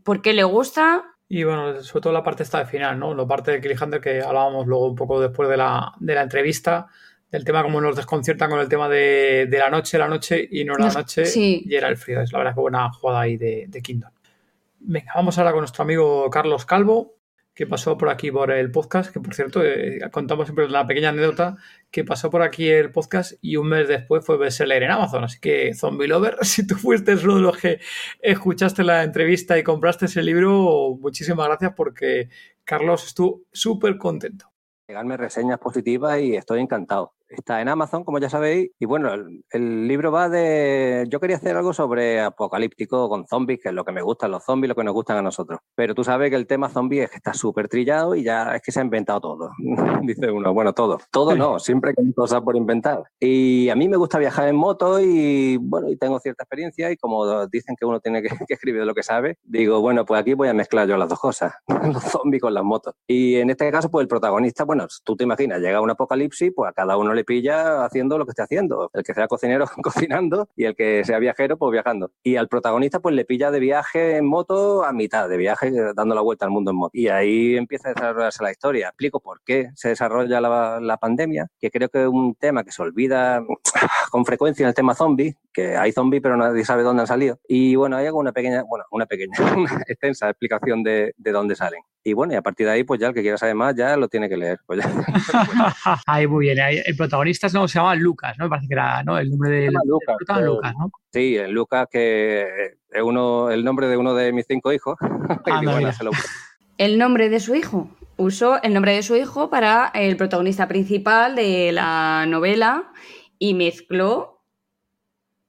¿Por qué le gusta? Y bueno, sobre todo la parte esta de final, ¿no? La parte de Cliffhanger que hablábamos luego un poco después de la, de la entrevista, del tema como nos desconciertan con el tema de, de la noche, la noche y no la Nos- noche sí. y era el frío. Es la verdad que buena jugada ahí de, de Kingdom. Venga, vamos ahora con nuestro amigo Carlos Calvo, que pasó por aquí por el podcast, que por cierto, eh, contamos siempre la pequeña anécdota, que pasó por aquí el podcast y un mes después fue bestseller en Amazon. Así que, Zombie Lover, si tú fuiste uno de los que escuchaste la entrevista y compraste ese libro, muchísimas gracias porque Carlos estuvo súper contento. Llegarme reseñas positivas y estoy encantado. Está en Amazon, como ya sabéis, y bueno, el, el libro va de... Yo quería hacer algo sobre apocalíptico con zombies, que es lo que me gustan los zombies, lo que nos gustan a nosotros. Pero tú sabes que el tema zombie es que está súper trillado y ya es que se ha inventado todo. Dice uno, bueno, todo. Todo no, siempre hay cosas por inventar. Y a mí me gusta viajar en moto y bueno, y tengo cierta experiencia y como dicen que uno tiene que, que escribir de lo que sabe, digo, bueno, pues aquí voy a mezclar yo las dos cosas, los zombies con las motos. Y en este caso, pues el protagonista, bueno, tú te imaginas, llega un apocalipsis, pues a cada uno le pilla haciendo lo que esté haciendo. El que sea cocinero cocinando y el que sea viajero, pues viajando. Y al protagonista, pues le pilla de viaje en moto a mitad de viaje, dando la vuelta al mundo en moto. Y ahí empieza a desarrollarse la historia. Explico por qué se desarrolla la, la pandemia, que creo que es un tema que se olvida con frecuencia en el tema zombie, que hay zombies pero nadie sabe dónde han salido. Y bueno, hay una pequeña, bueno, una pequeña, una extensa explicación de, de dónde salen. Y bueno, y a partir de ahí, pues ya el que quiera saber más, ya lo tiene que leer. Pues ya. Ahí muy bien. ahí El protagonista no, se llama Lucas, ¿no? Me parece que era ¿no? el nombre del, del Lucas, prota, eh, Lucas, ¿no? Sí, el Lucas, que es uno, el nombre de uno de mis cinco hijos. Bueno, se lo- El nombre de su hijo. Usó el nombre de su hijo para el protagonista principal de la novela y mezcló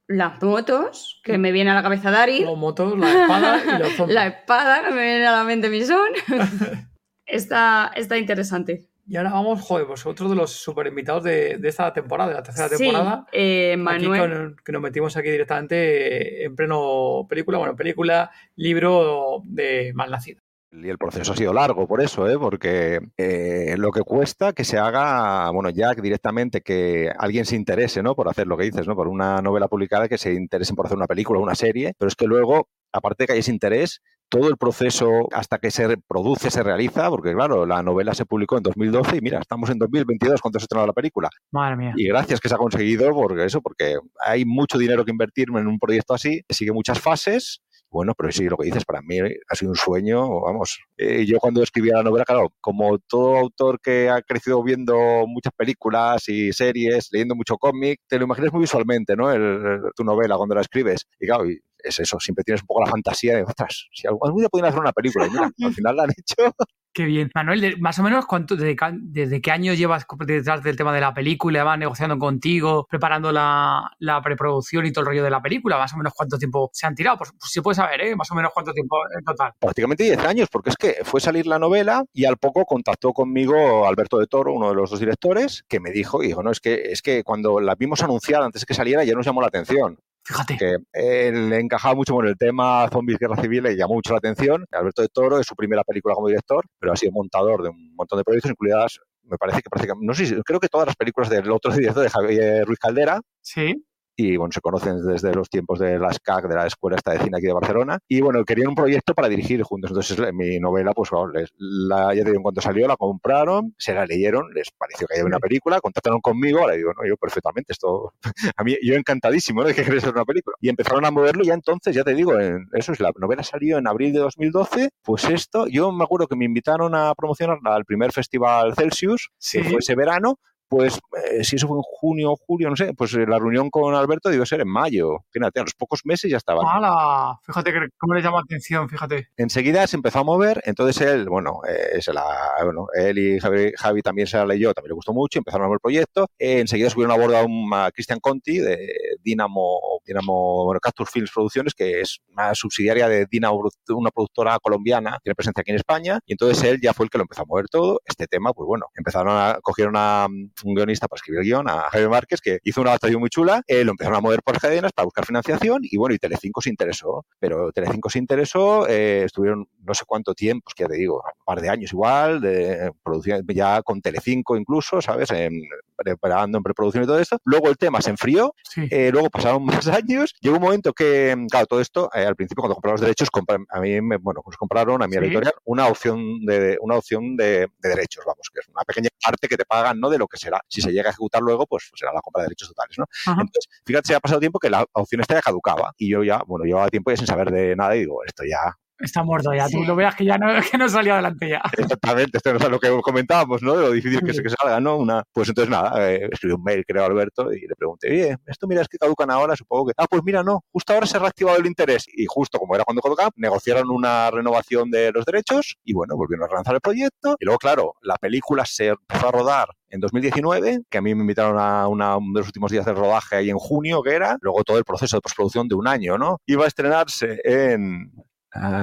las motos, que me viene a la cabeza Dari. Los motos, la espada y los zombies. la espada, que me viene a la mente Misón. está, está interesante. Y ahora vamos, joder, pues otro de los super invitados de, de esta temporada, de la tercera Sí, temporada. eh, Aquí Manuel. con- que nos metimos aquí directamente en pleno película, bueno, película, libro de Malnacido. Y el proceso ha sido largo por eso, ¿eh? porque eh, lo que cuesta que se haga, bueno, ya directamente que alguien se interese, ¿no? Por hacer lo que dices, ¿no? Por una novela publicada que se interesen por hacer una película o una serie, pero es que luego, aparte de que hay ese interés, todo el proceso hasta que se produce, se realiza, porque claro, la novela se publicó en 2012 y mira, estamos en 2022 cuando se estrenó la película. Madre mía. Y gracias que se ha conseguido, porque eso, porque hay mucho dinero que invertir en un proyecto así, sigue muchas fases. Bueno, pero sí, lo que dices, para mí ha sido un sueño, vamos. Eh, yo cuando escribía la novela, claro, como todo autor que ha crecido viendo muchas películas y series, leyendo mucho cómic, te lo imaginas muy visualmente, ¿no? El- el- tu novela cuando la escribes. Y claro, y es eso, siempre tienes un poco la fantasía de, ostras, si algún día podrían hacer una película. Y mira, al final la han hecho. Qué bien. Manuel, más o menos, ¿cuánto, desde, desde qué año llevas detrás del tema de la película? Además, negociando contigo, preparando la, la preproducción y todo el rollo de la película. Más o menos, ¿cuánto tiempo se han tirado? Pues, pues se puede saber, ¿eh? Más o menos, ¿cuánto tiempo en total? prácticamente 10 años, porque es que fue salir la novela y al poco contactó conmigo Alberto de Toro, uno de los dos directores, que me dijo, y dijo, no, es que, es que cuando la vimos anunciada antes de que saliera ya nos llamó la atención. Fíjate. Que él le encajaba mucho con el tema zombies, guerra civil, le llamó mucho la atención. Alberto de Toro es su primera película como director, pero ha sido montador de un montón de proyectos, incluidas me parece que prácticamente, no sé, si- creo que todas las películas del otro director de Javier Ruiz Caldera, Sí. Y bueno, se conocen desde los tiempos de la SCAC, de la Escuela esta de Cine aquí de Barcelona, y bueno, querían un proyecto para dirigir juntos, entonces mi novela, pues bueno, les- la, ya te digo, en cuanto salió, la compraron, se la leyeron, les pareció que había una película, contactaron conmigo, ahora digo, no, yo perfectamente, esto, a mí, yo encantadísimo, ¿no? de que quería ser una película, y empezaron a moverlo, y ya entonces, ya te digo, en- eso es, la novela salió en abril de 2012, pues esto, yo me acuerdo que me invitaron a promocionarla al primer festival Celsius, Sí. que fue ese verano, pues eh, si eso fue en junio o julio, no sé, pues eh, la reunión con Alberto debió ser en mayo. Fíjate, a los pocos meses ya estaba. ¡Hala! Fíjate que, cómo le llama la atención, fíjate. Enseguida se empezó a mover, entonces él, bueno, eh, se la, bueno él y Javi, Javi también se la leyó, también le gustó mucho, empezaron a ver el proyecto. Eh, enseguida subieron a bordo a, un, a Christian Conti de Dinamo, Dinamo bueno, Cactus Films Producciones, que es una subsidiaria de Dinamo, una productora colombiana, tiene presencia aquí en España, y entonces él ya fue el que lo empezó a mover todo. Este tema, pues bueno, empezaron a, cogieron a un guionista para escribir el guion, a Javier Márquez, que hizo una adaptación muy chula, eh, lo empezaron a mover por cadenas para buscar financiación, y bueno, y Telecinco se interesó, pero Telecinco se interesó, eh, estuvieron no sé cuánto tiempo, es que ya te digo, un par de años igual, de producción, ya con Telecinco incluso, ¿sabes? En, preparando en preproducción y todo esto. Luego el tema se enfrió, eh, luego pasaron más años, llegó un momento que, claro, todo esto, eh, al principio cuando compraron los derechos, compra- a mí, me, bueno, pues compraron a mi Sí. editorial una opción de una opción de, de derechos, vamos, que es una pequeña parte que te pagan, ¿no? De lo que será. Si se llega a ejecutar luego, pues será la compra de derechos totales, ¿no? Ajá. Entonces, fíjate, se ha pasado tiempo que la opción esta ya caducaba y yo ya, bueno, llevaba tiempo ya sin saber de nada y digo, esto ya, Está muerto ya. Tú lo veas que ya no, que no salió adelante ya. Exactamente, esto es lo que comentábamos, ¿no? De lo difícil que es Sí. que salga, ¿no? Una, pues entonces nada, eh, escribí un mail, creo, a Alberto, y le pregunté, oye, esto mira, es que caducan ahora, supongo que. Ah, pues mira, no, justo ahora se ha reactivado el interés. Y justo como era cuando caducaba, negociaron una renovación de los derechos y bueno, volvieron a relanzar el proyecto. Y luego, claro, la película se empezó a rodar en 2019, que a mí me invitaron a una, uno de los últimos días del rodaje ahí en junio, que era, luego todo el proceso de postproducción de un año, ¿no? Iba a estrenarse en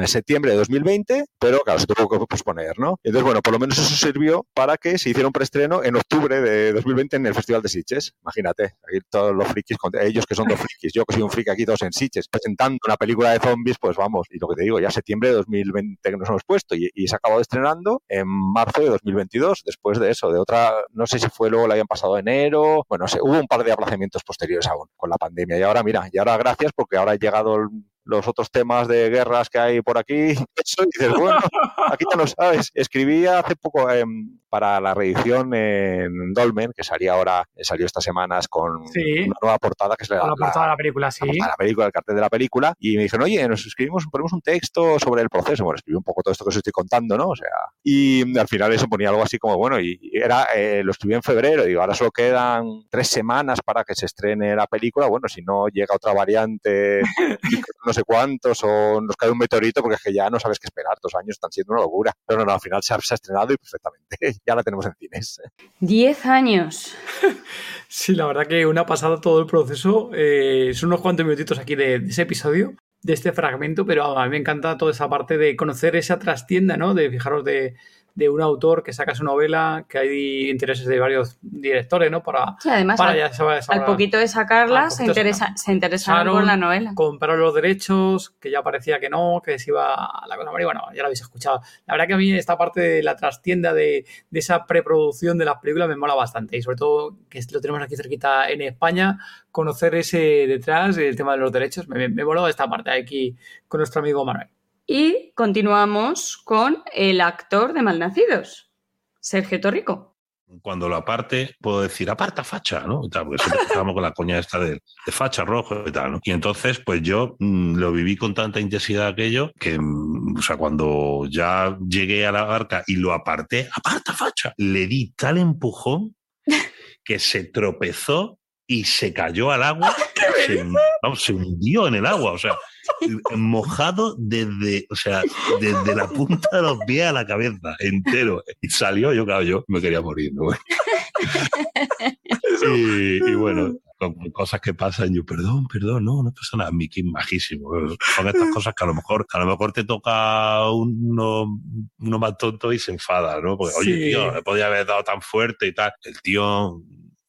septiembre de 2020, pero claro, se tuvo que posponer, ¿no? Entonces, bueno, por lo menos eso sirvió para que se hiciera un preestreno en octubre de 2020 en el Festival de Sitges. Imagínate, aquí todos los frikis, ellos que son dos frikis, yo que soy un friki aquí todos en Sitges, presentando una película de zombies, pues vamos, y lo que te digo, ya septiembre de 2020 que nos hemos puesto y, y se acabado estrenando en marzo de 2022, después de eso, de otra, no sé si fue luego, la habían pasado enero, bueno, se- hubo un par de aplazamientos posteriores aún con la pandemia y ahora, mira, y ahora gracias porque ahora ha llegado el los otros temas de guerras que hay por aquí. Eso y dices, bueno, aquí ya lo sabes. Escribí hace poco em, para la reedición en Dolmen, que salía ahora, eh, salió estas semanas con Sí. una nueva portada que es la, la la- portada de la película, sí. a la película, el cartel de la película, y me dijeron, oye, nos escribimos, ponemos un texto sobre el proceso. Bueno, escribí un poco todo esto que os estoy contando, ¿no? O sea, y al final eso ponía algo así como, bueno, y y era, eh, lo escribí en febrero, digo, ahora solo quedan tres semanas para que se estrene la película, bueno, si no llega otra variante, no sé cuántos, o nos cae un meteorito, porque es que ya no sabes qué esperar, dos años están siendo una locura. Pero no, no, al final se ha, se ha estrenado y perfectamente, ya la tenemos en cines. Diez años. Sí, la verdad que una pasada todo el proceso. Eh, son unos cuantos minutitos aquí de, de ese episodio, de este fragmento, pero a mí me encanta toda esa parte de conocer esa trastienda, ¿no? De fijaros de, de un autor que saca su novela, que hay intereses de varios directores, ¿no? Para, Sí, además, para al, ya saber- al poquito de sacarla, se, interesa, se interesaron por la novela. Compraron los derechos, que ya parecía que no, que se iba a la cosa. Y bueno, ya lo habéis escuchado. La verdad que a mí esta parte de la trastienda de, de esa preproducción de las películas me mola bastante. Y sobre todo que lo tenemos aquí cerquita en España, conocer ese detrás, el tema de los derechos. Me, me, me mola esta parte aquí con nuestro amigo Manuel. Y continuamos con el actor de Malnacidos, Sergio Torrico. Cuando lo aparte, puedo decir, aparta facha, ¿no? Y tal, porque siempre empezamos con la coña esta de, de facha rojo y tal, ¿no? Y entonces, pues yo mm, lo viví con tanta intensidad aquello que, mm, o sea, cuando ya llegué a la barca y lo aparté, aparta facha, le di tal empujón que se tropezó y se cayó al agua, se, vamos, se hundió en el agua, o sea, mojado desde, o sea, desde la punta de los pies a la cabeza, entero. Y salió, yo, claro, yo me quería morir, ¿no? y, y bueno, cosas que pasan, yo, perdón, perdón, no, no pasa nada, Mickey majísimo. Son estas cosas que a lo mejor, a lo mejor te toca uno, uno más tonto y se enfada, ¿no? Porque, oye, tío, le podía haber dado tan fuerte y tal. El tío,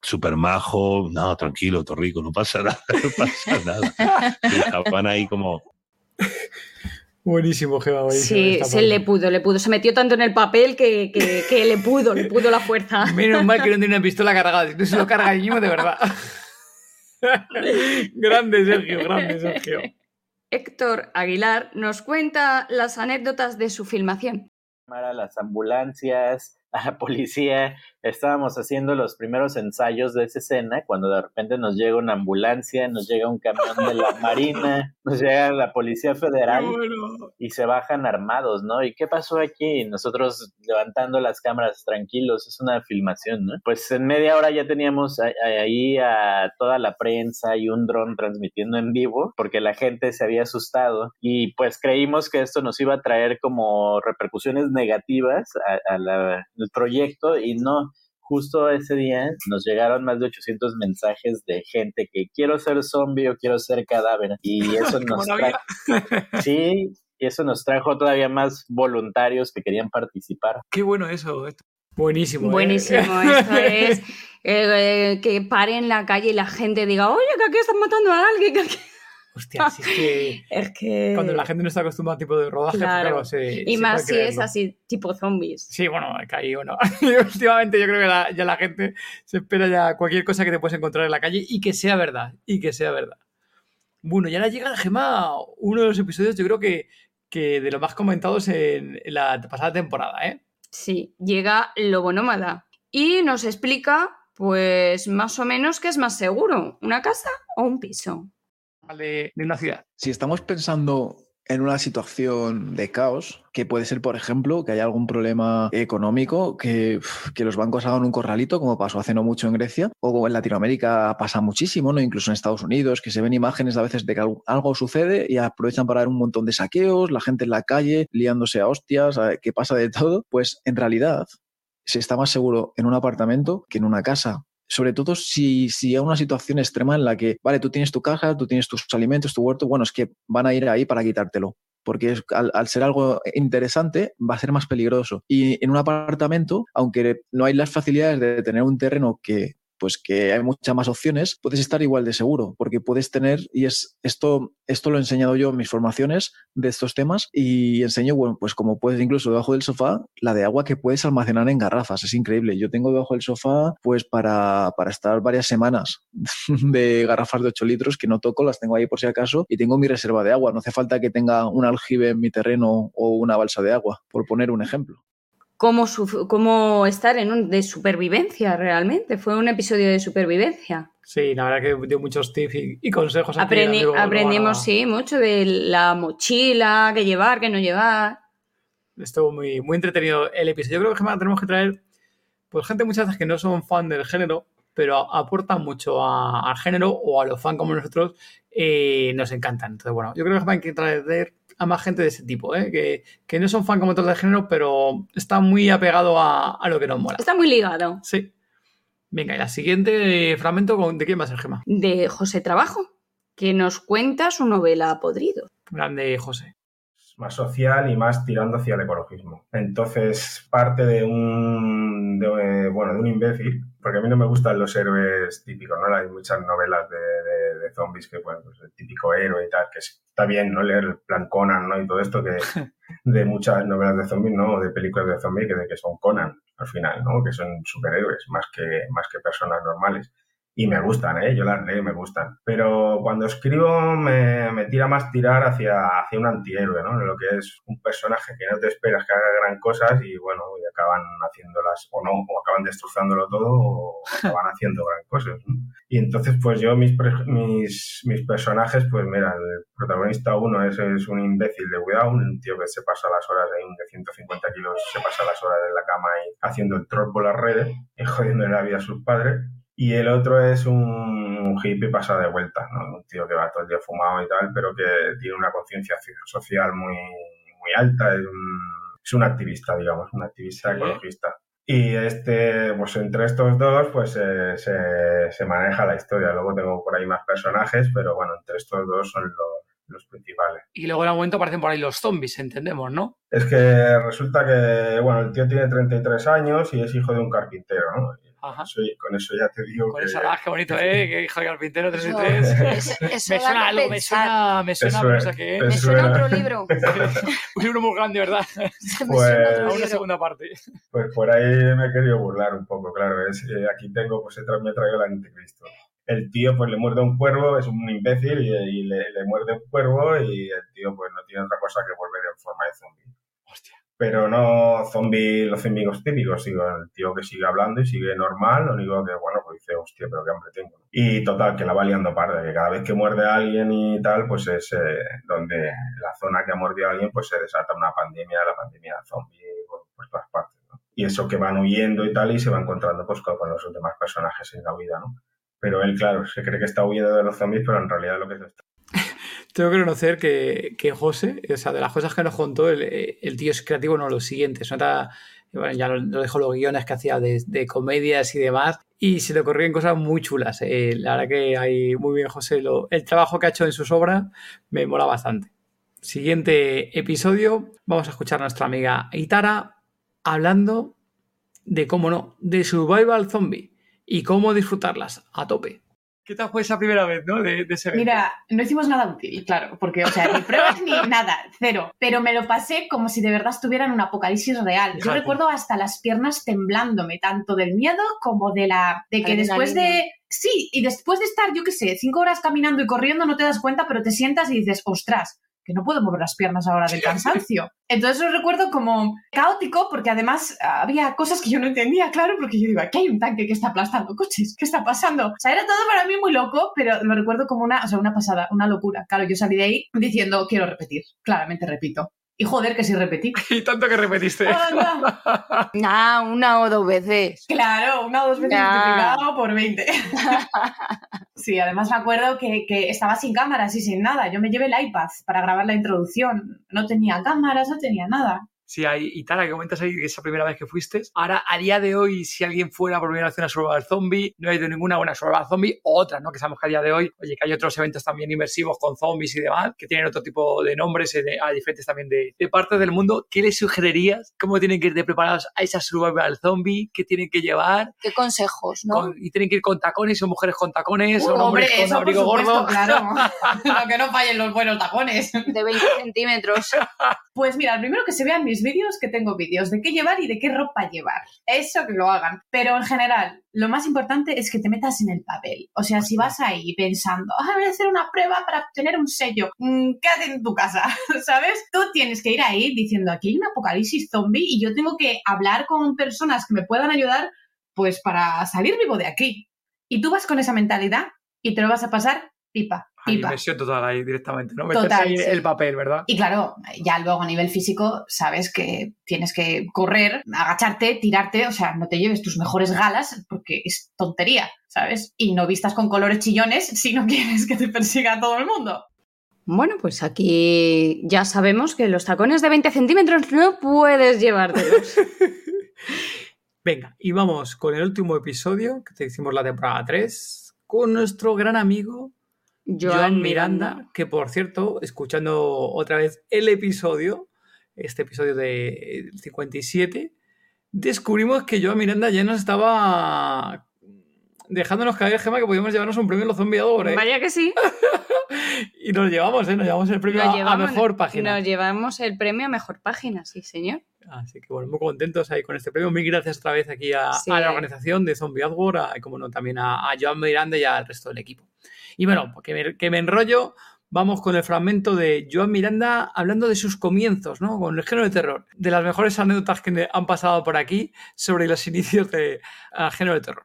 súper majo, no, tranquilo, Torrico, no pasa nada, no pasa nada. Y estaban ahí como, Buenísimo, Gema, buenísimo. Sí, se le pudo, le pudo. Se metió tanto en el papel que, que- que le pudo, le pudo la fuerza. Menos mal que no tiene una pistola cargada, si no se lo carga mismo de verdad. grande, Sergio, grande, Sergio. Héctor Aguilar nos cuenta las anécdotas de su filmación. las ambulancias, a la policía. Estábamos haciendo los primeros ensayos de esa escena cuando de repente nos llega una ambulancia, nos llega un camión de la Marina, nos llega la Policía Federal y se bajan armados, ¿no? ¿Y qué pasó aquí? Nosotros levantando las cámaras tranquilos, es una filmación, ¿no? Pues en media hora ya teníamos ahí a toda la prensa y un dron transmitiendo en vivo porque la gente se había asustado y pues creímos que esto nos iba a traer como repercusiones negativas a- a la- al proyecto y no. Justo ese día nos llegaron más de 800 mensajes de gente que quiero ser zombie o quiero ser cadáver y eso nos trajo sí y eso nos trajo todavía más voluntarios que querían participar Qué bueno eso. esto. Buenísimo. ¿eh? Buenísimo, esto es eh, eh, que pare en la calle y la gente diga, oye, que aquí están matando a alguien. que aquí-". Hostia, si es que Es que... cuando la gente no está acostumbrada a tipo de rodaje, Claro. claro, se- y se más puede si es así, tipo zombies. Sí, bueno, ahí bueno. Y últimamente yo creo que la- ya la gente se espera ya cualquier cosa que te puedes encontrar en la calle y que sea verdad. Y que sea verdad. Bueno, y ahora llega Gema, uno de los episodios, yo creo que, que de los más comentados en, en la pasada temporada, ¿eh? Sí, llega Lobo Nómada y nos explica, pues más o menos, qué es más seguro, una casa o un piso. De, una ciudad. Si estamos pensando en una situación de caos, que puede ser, por ejemplo, que haya algún problema económico, que, los bancos hagan un corralito, como pasó hace no mucho en Grecia, o en Latinoamérica pasa muchísimo, ¿no? incluso en Estados Unidos, que se ven imágenes a veces de que algo- sucede y aprovechan para dar un montón de saqueos, la gente en la calle liándose a hostias, que pasa de todo, pues en realidad se está más seguro en un apartamento que en una casa. Sobre todo si, si hay una situación extrema en la que, vale, tú tienes tu caja, tú tienes tus alimentos, tu huerto, bueno, es que van a ir ahí para quitártelo. Porque es- al, al ser algo interesante va a ser más peligroso. Y en un apartamento, aunque no hay las facilidades de tener un terreno que pues que hay muchas más opciones, puedes estar igual de seguro, porque puedes tener, y es esto, esto lo he enseñado yo en mis formaciones de estos temas, y enseño, bueno, pues como puedes incluso debajo del sofá, la de agua que puedes almacenar en garrafas, es increíble. Yo tengo debajo del sofá, pues para, para estar varias semanas de garrafas de 8 litros que no toco, las tengo ahí por si acaso, y tengo mi reserva de agua. No hace falta que tenga un aljibe en mi terreno o una balsa de agua, por poner un ejemplo. Cómo, cómo estar en un de supervivencia realmente. Fue un episodio de supervivencia. Sí, la verdad que dio muchos tips y, y consejos. Aprendi- amigo aprendimos, sí, mucho de la mochila, qué llevar, qué no llevar. Estuvo muy, muy entretenido el episodio. Yo creo que Gemma, tenemos que traer pues gente muchas veces que no son fan del género, pero aportan mucho a- al género o a los fans como nosotros, eh, nos encantan. Entonces, bueno, yo creo que Gemma, hay que traer a más gente de ese tipo, ¿eh? que, que no son fan como todos del género, pero está muy apegado a, a lo que nos mola. Está muy ligado. Sí. Venga, y la siguiente fragmento, ¿con- ¿de quién va a ser Gemma? De José Trabajo, que nos cuenta su novela Podrido. Grande José. más social y más tirando hacia el ecologismo. Entonces, parte de un, de, bueno, de un imbécil, porque a mí no me gustan los héroes típicos, ¿no? Hay muchas novelas de, de- de zombies que, bueno, pues el típico héroe y tal, que está bien, ¿no? Leer el plan Conan, ¿no? Y todo esto que de muchas novelas de zombies, ¿no? O de películas de zombies que, de que son Conan, al final, ¿no? Que son superhéroes, más que, más que personas normales y me gustan, ¿eh? yo las leo y me gustan. Pero cuando escribo me, me tira más tirar hacia, hacia un antihéroe, ¿no? Lo que es un personaje que no te esperas que haga gran cosas y bueno, y acaban haciéndolas o no, o acaban destrozándolo todo o acaban haciendo gran cosas. ¿no? Y entonces pues yo mis, mis, mis personajes, pues mira, el protagonista uno es, es un imbécil de cuidado, un tío que se pasa las horas ahí, un de 150 kilos, se pasa las horas en la cama ahí haciendo el troll por las redes y jodiendo la vida a sus padres. Y el otro es un, hippie pasado de vuelta, ¿no? Un tío que va todo el día fumado y tal, pero que tiene una conciencia social muy, muy alta, es un, es un activista, digamos, un activista ecologista. Y este, pues entre estos dos, pues eh, se, se maneja la historia. Luego tengo por ahí más personajes, pero bueno, entre estos dos son los, los principales. Y luego en algún momento aparecen por ahí los zombies, entendemos, ¿no? Es que resulta que, bueno, el tío tiene 33 años y es hijo de un carpintero, ¿no? Ajá. Eso- con eso ya te digo Con que... esa, ah, qué bonito, ¿eh? Que Javi Carpintero 3 y Eso- 3. eso- eso me suena que algo, me suena, me suena, Eso eso Me suena otro libro. Un libro muy grande, ¿verdad? Pues- A una segunda parte. Pues por ahí me he querido burlar un poco, claro. Es, eh, aquí tengo, pues he tra- me he traído el anticristo. El tío pues le muerde un cuervo, es un imbécil y, y le, le muerde un cuervo y el tío pues no tiene otra cosa que volver en forma de zombie. Pero no zombie, los zombies típicos, digo, el tío que sigue hablando y sigue normal, lo único que, bueno, pues dice, hostia, pero qué hambre tengo. Y total, que la va liando parda, que cada vez que muerde a alguien y tal, pues es eh, donde la zona que ha mordido a alguien, pues se desata una pandemia, la pandemia zombie por, por todas partes, ¿no? Y eso que van huyendo y tal, y se va encontrando pues con, con los demás personajes en la vida, ¿no? Pero él, claro, se cree que está huyendo de los zombies, pero en realidad lo que se está Tengo que reconocer que, que José, o sea, de las cosas que nos contó, el, tío es creativo, no lo siguiente. Nota, bueno, ya lo, lo dejó los guiones que hacía de, de comedias y demás, y se le ocurrían cosas muy chulas. Eh, la verdad que hay muy bien, José. El trabajo que ha hecho en sus obras me mola bastante. Siguiente episodio, vamos a escuchar a nuestra amiga Itara hablando de, cómo no, de Survival Zombie y cómo disfrutarlas a tope. ¿Qué tal fue esa primera vez, no? De, de ese evento? Mira, no hicimos nada útil, claro, porque, o sea, ni pruebas ni nada, cero. Pero me lo pasé como si de verdad estuviera en un apocalipsis real. Yo recuerdo hasta las piernas temblándome, tanto del miedo como de la. de que después de. Sí, y después de estar, yo qué sé, cinco horas caminando y corriendo, no te das cuenta, pero te sientas y dices, ostras, que no puedo mover las piernas ahora del cansancio. Entonces lo recuerdo como caótico, porque además había cosas que yo no entendía, claro, porque yo digo, aquí hay un tanque que está aplastando coches, ¿qué está pasando? O sea, era todo para mí muy loco, pero lo recuerdo como una, o sea, una pasada, una locura. Claro, yo salí de ahí diciendo, quiero repetir, claramente repito. Y joder, que sí repetí. Y tanto que repetiste. Nah, una o dos veces. Claro, una o dos veces Ya. multiplicado por 20. sí, además me acuerdo que, que estaba sin cámaras y sin nada. Yo me llevé el iPad para grabar la introducción. No tenía cámaras, no tenía nada. Sí, hay, y tal, que comentas ahí que esa primera vez que fuiste. Ahora, a día de hoy, si alguien fuera por primera vez a una Survival Zombie, no ha ido ninguna buena Survival Zombie, o otras, ¿no? Que sabemos que a día de hoy, oye, que hay otros eventos también inmersivos con zombies y demás, que tienen otro tipo de nombres eh, a diferentes también de, de partes del mundo. ¿Qué les sugerirías? ¿Cómo tienen que ir de preparados a esa Survival Zombie? ¿Qué tienen que llevar? ¿Qué consejos, no? Con- ¿Y tienen que ir con tacones o mujeres con tacones o Hombre, hombres con eso por abrigo supuesto, gordo? claro. Lo que no fallen los buenos tacones. De 20 centímetros. Pues mira, primero que se vean mis vídeos, que tengo vídeos de qué llevar y de qué ropa llevar. Eso que lo hagan. Pero en general, lo más importante es que te metas en el papel. O sea, si vas ahí pensando, ah, voy a hacer una prueba para obtener un sello, mm, quédate en tu casa, ¿sabes? Tú tienes que ir ahí diciendo, aquí hay un apocalipsis zombie y yo tengo que hablar con personas que me puedan ayudar, pues para salir vivo de aquí. Y tú vas con esa mentalidad y te lo vas a pasar pipa, Inversión total ahí directamente, ¿no? Meterse Total, ahí sí. el papel, ¿verdad? Y claro, ya luego a nivel físico sabes que tienes que correr, agacharte, tirarte, o sea, no te lleves tus mejores galas porque es tontería, ¿sabes? Y no vistas con colores chillones si no quieres que te persiga todo el mundo. Bueno, pues aquí ya sabemos que los tacones de 20 centímetros no puedes llevártelos. Venga, y vamos con el último episodio, que te hicimos la temporada 3, con nuestro gran amigo Joan Miranda, que por cierto, escuchando otra vez el episodio, este episodio de 57, descubrimos que Joan Miranda ya nos estaba dejándonos caer, Gema, que podíamos llevarnos un premio en los zombiadores. Vaya que sí. Y nos llevamos, ¿eh? Nos llevamos el premio a- mejor página. Nos llevamos el premio a mejor página, sí, señor. Así que bueno, muy contentos ahí con este premio. Mil gracias otra vez aquí a, Sí. a la organización de Zombie Outward, a- y como no, también a, a Joan Miranda y al resto del equipo. Y bueno, pues que me, que me enrollo, vamos con el fragmento de Joan Miranda hablando de sus comienzos, ¿no? Con el género de terror. De las mejores anécdotas que han pasado por aquí sobre los inicios del género de terror.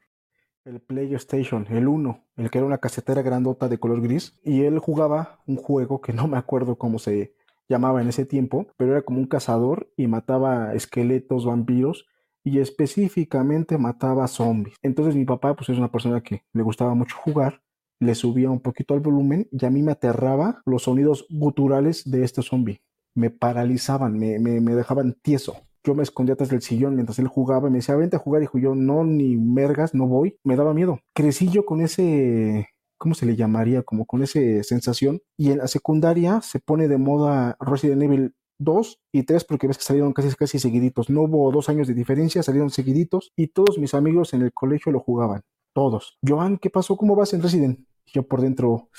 El PlayStation, el 1, el que era una casetera grandota de color gris, y él jugaba un juego que no me acuerdo cómo se llamaba en ese tiempo, pero era como un cazador y mataba esqueletos, vampiros y específicamente mataba zombies. Entonces mi papá pues es una persona que le gustaba mucho jugar, le subía un poquito al volumen y a mí me aterraba los sonidos guturales de este zombie. Me paralizaban, me, me, me dejaban tieso. Yo me escondía atrás del sillón mientras él jugaba y me decía, vente a jugar, hijo. Yo, no, ni mergas, no voy. Me daba miedo. Crecí yo con ese, ¿cómo se le llamaría? Como con esa sensación. Y en la secundaria se pone de moda Resident Evil 2 y 3 porque ves que salieron casi casi seguiditos. No hubo dos años de diferencia, salieron seguiditos y todos mis amigos en el colegio lo jugaban. Todos. Joan, ¿qué pasó? ¿Cómo vas en Resident? Yo por dentro,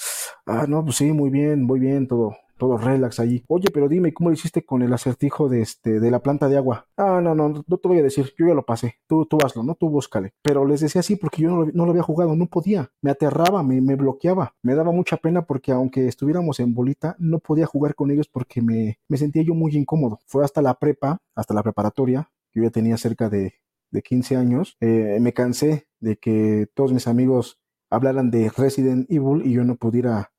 ah, no, pues sí, muy bien, muy bien, todo, todo relax allí. Oye, pero dime, ¿cómo lo hiciste con el acertijo de este, de la planta de agua? Ah, no, no, no te voy a decir, yo ya lo pasé. Tú, tú hazlo, ¿no? Tú búscale. Pero les decía así porque yo no lo, no había jugado, no podía. Me aterraba, me, me bloqueaba. Me daba mucha pena porque aunque estuviéramos en bolita, no podía jugar con ellos porque me, me sentía yo muy incómodo. Fue hasta la prepa, hasta la preparatoria, yo ya tenía cerca de, de 15 años, eh, me cansé de que todos mis amigos hablaran de Resident Evil y yo no pudiera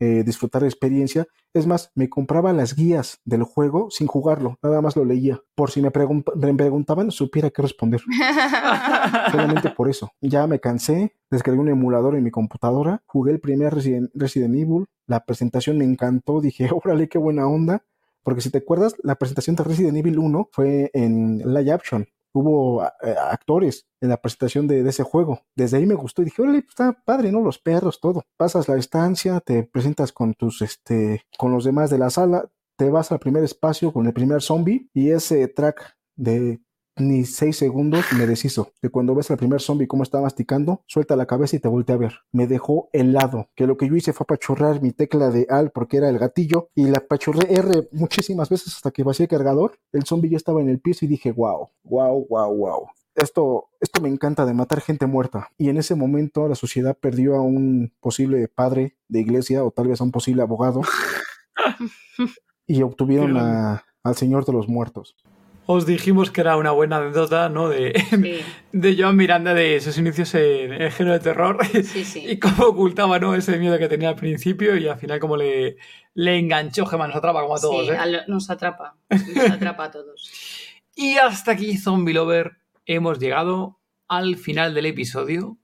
eh, disfrutar la experiencia. Es más, me compraba las guías del juego sin jugarlo, nada más lo leía. Por si me, pregun- me preguntaban, supiera qué responder. Solamente por eso. Ya me cansé, descargué un emulador en mi computadora, jugué el primer Resident, Resident Evil, la presentación me encantó, dije, órale, qué buena onda. Porque si te acuerdas, la presentación de Resident Evil 1 fue en live action. Hubo eh, actores en la presentación de, ese juego. Desde ahí me gustó y dije, órale, pues, está padre, ¿no? Los perros, todo. Pasas la estancia, te presentas con tus, este, con los demás de la sala, te vas al primer espacio con el primer zombie y ese track de ni seis segundos me deshizo. De cuando ves al primer zombie cómo está masticando, suelta la cabeza y te voltea a ver. Me dejó helado. Que lo que yo hice fue apachurrar mi tecla de AL porque era el gatillo y la apachurré R muchísimas veces hasta que vacié el cargador. El zombie ya estaba en el piso y dije, wow, wow, wow, wow. Esto, esto me encanta de matar gente muerta. Y en ese momento la sociedad perdió a un posible padre de iglesia o tal vez a un posible abogado y obtuvieron a- al Señor de los Muertos. Os dijimos que era una buena anécdota, ¿no? De, de Joan Miranda de sus inicios en el género de terror y cómo ocultaba, ¿no? Ese miedo que tenía al principio y al final cómo le, le enganchó, Gemma, nos atrapa como a todos, Sí, ¿eh? al- nos atrapa. Nos atrapa a todos. Y hasta aquí, Zombie Lover, hemos llegado al final del episodio,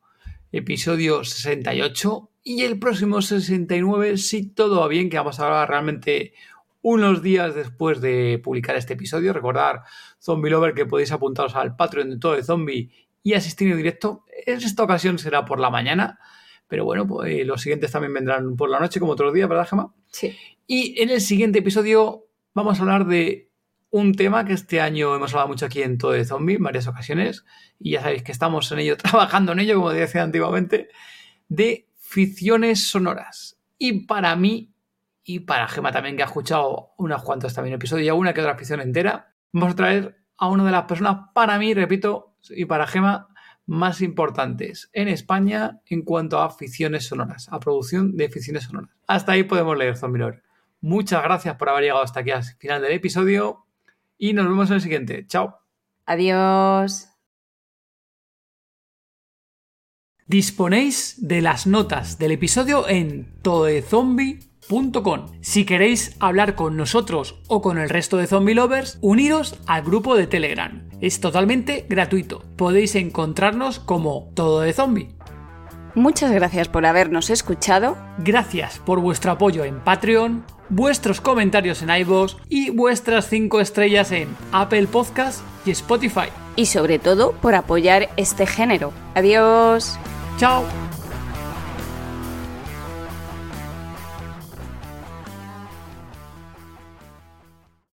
episodio 68, y el próximo 69, si todo va bien, que vamos a hablar realmente unos días después de publicar este episodio. Recordar, Zombie Lover, que podéis apuntaros al Patreon de todo de Zombie y asistir en directo. En esta ocasión será por la mañana, pero bueno, pues, eh, los siguientes también vendrán por la noche, como otros días, ¿verdad, Gemma? Sí. Y en el siguiente episodio vamos a hablar de un tema que este año hemos hablado mucho aquí en Todo de Zombie en varias ocasiones, y ya sabéis que estamos en ello, trabajando en ello, como decía antiguamente, de ficciones sonoras. Y para mí, y para Gema también, que ha escuchado unas cuantas también episodios y alguna que otra ficción entera, vamos a traer a una de las personas, para mí, repito, y para Gema, más importantes en España en cuanto a ficciones sonoras, a producción de ficciones sonoras. Hasta ahí podemos leer, Zombie Lover. Muchas gracias por haber llegado hasta aquí al final del episodio y nos vemos en el siguiente. Chao. Adiós. Disponéis de las notas del episodio en todezombie.com. Si queréis hablar con nosotros o con el resto de zombie lovers, uniros al grupo de Telegram. Es totalmente gratuito. Podéis encontrarnos como Todo de Zombie. Muchas gracias por habernos escuchado. Gracias por vuestro apoyo en Patreon, vuestros comentarios en iVoox y vuestras 5 estrellas en Apple Podcast y Spotify. Y sobre todo por apoyar este género. Adiós. Chao.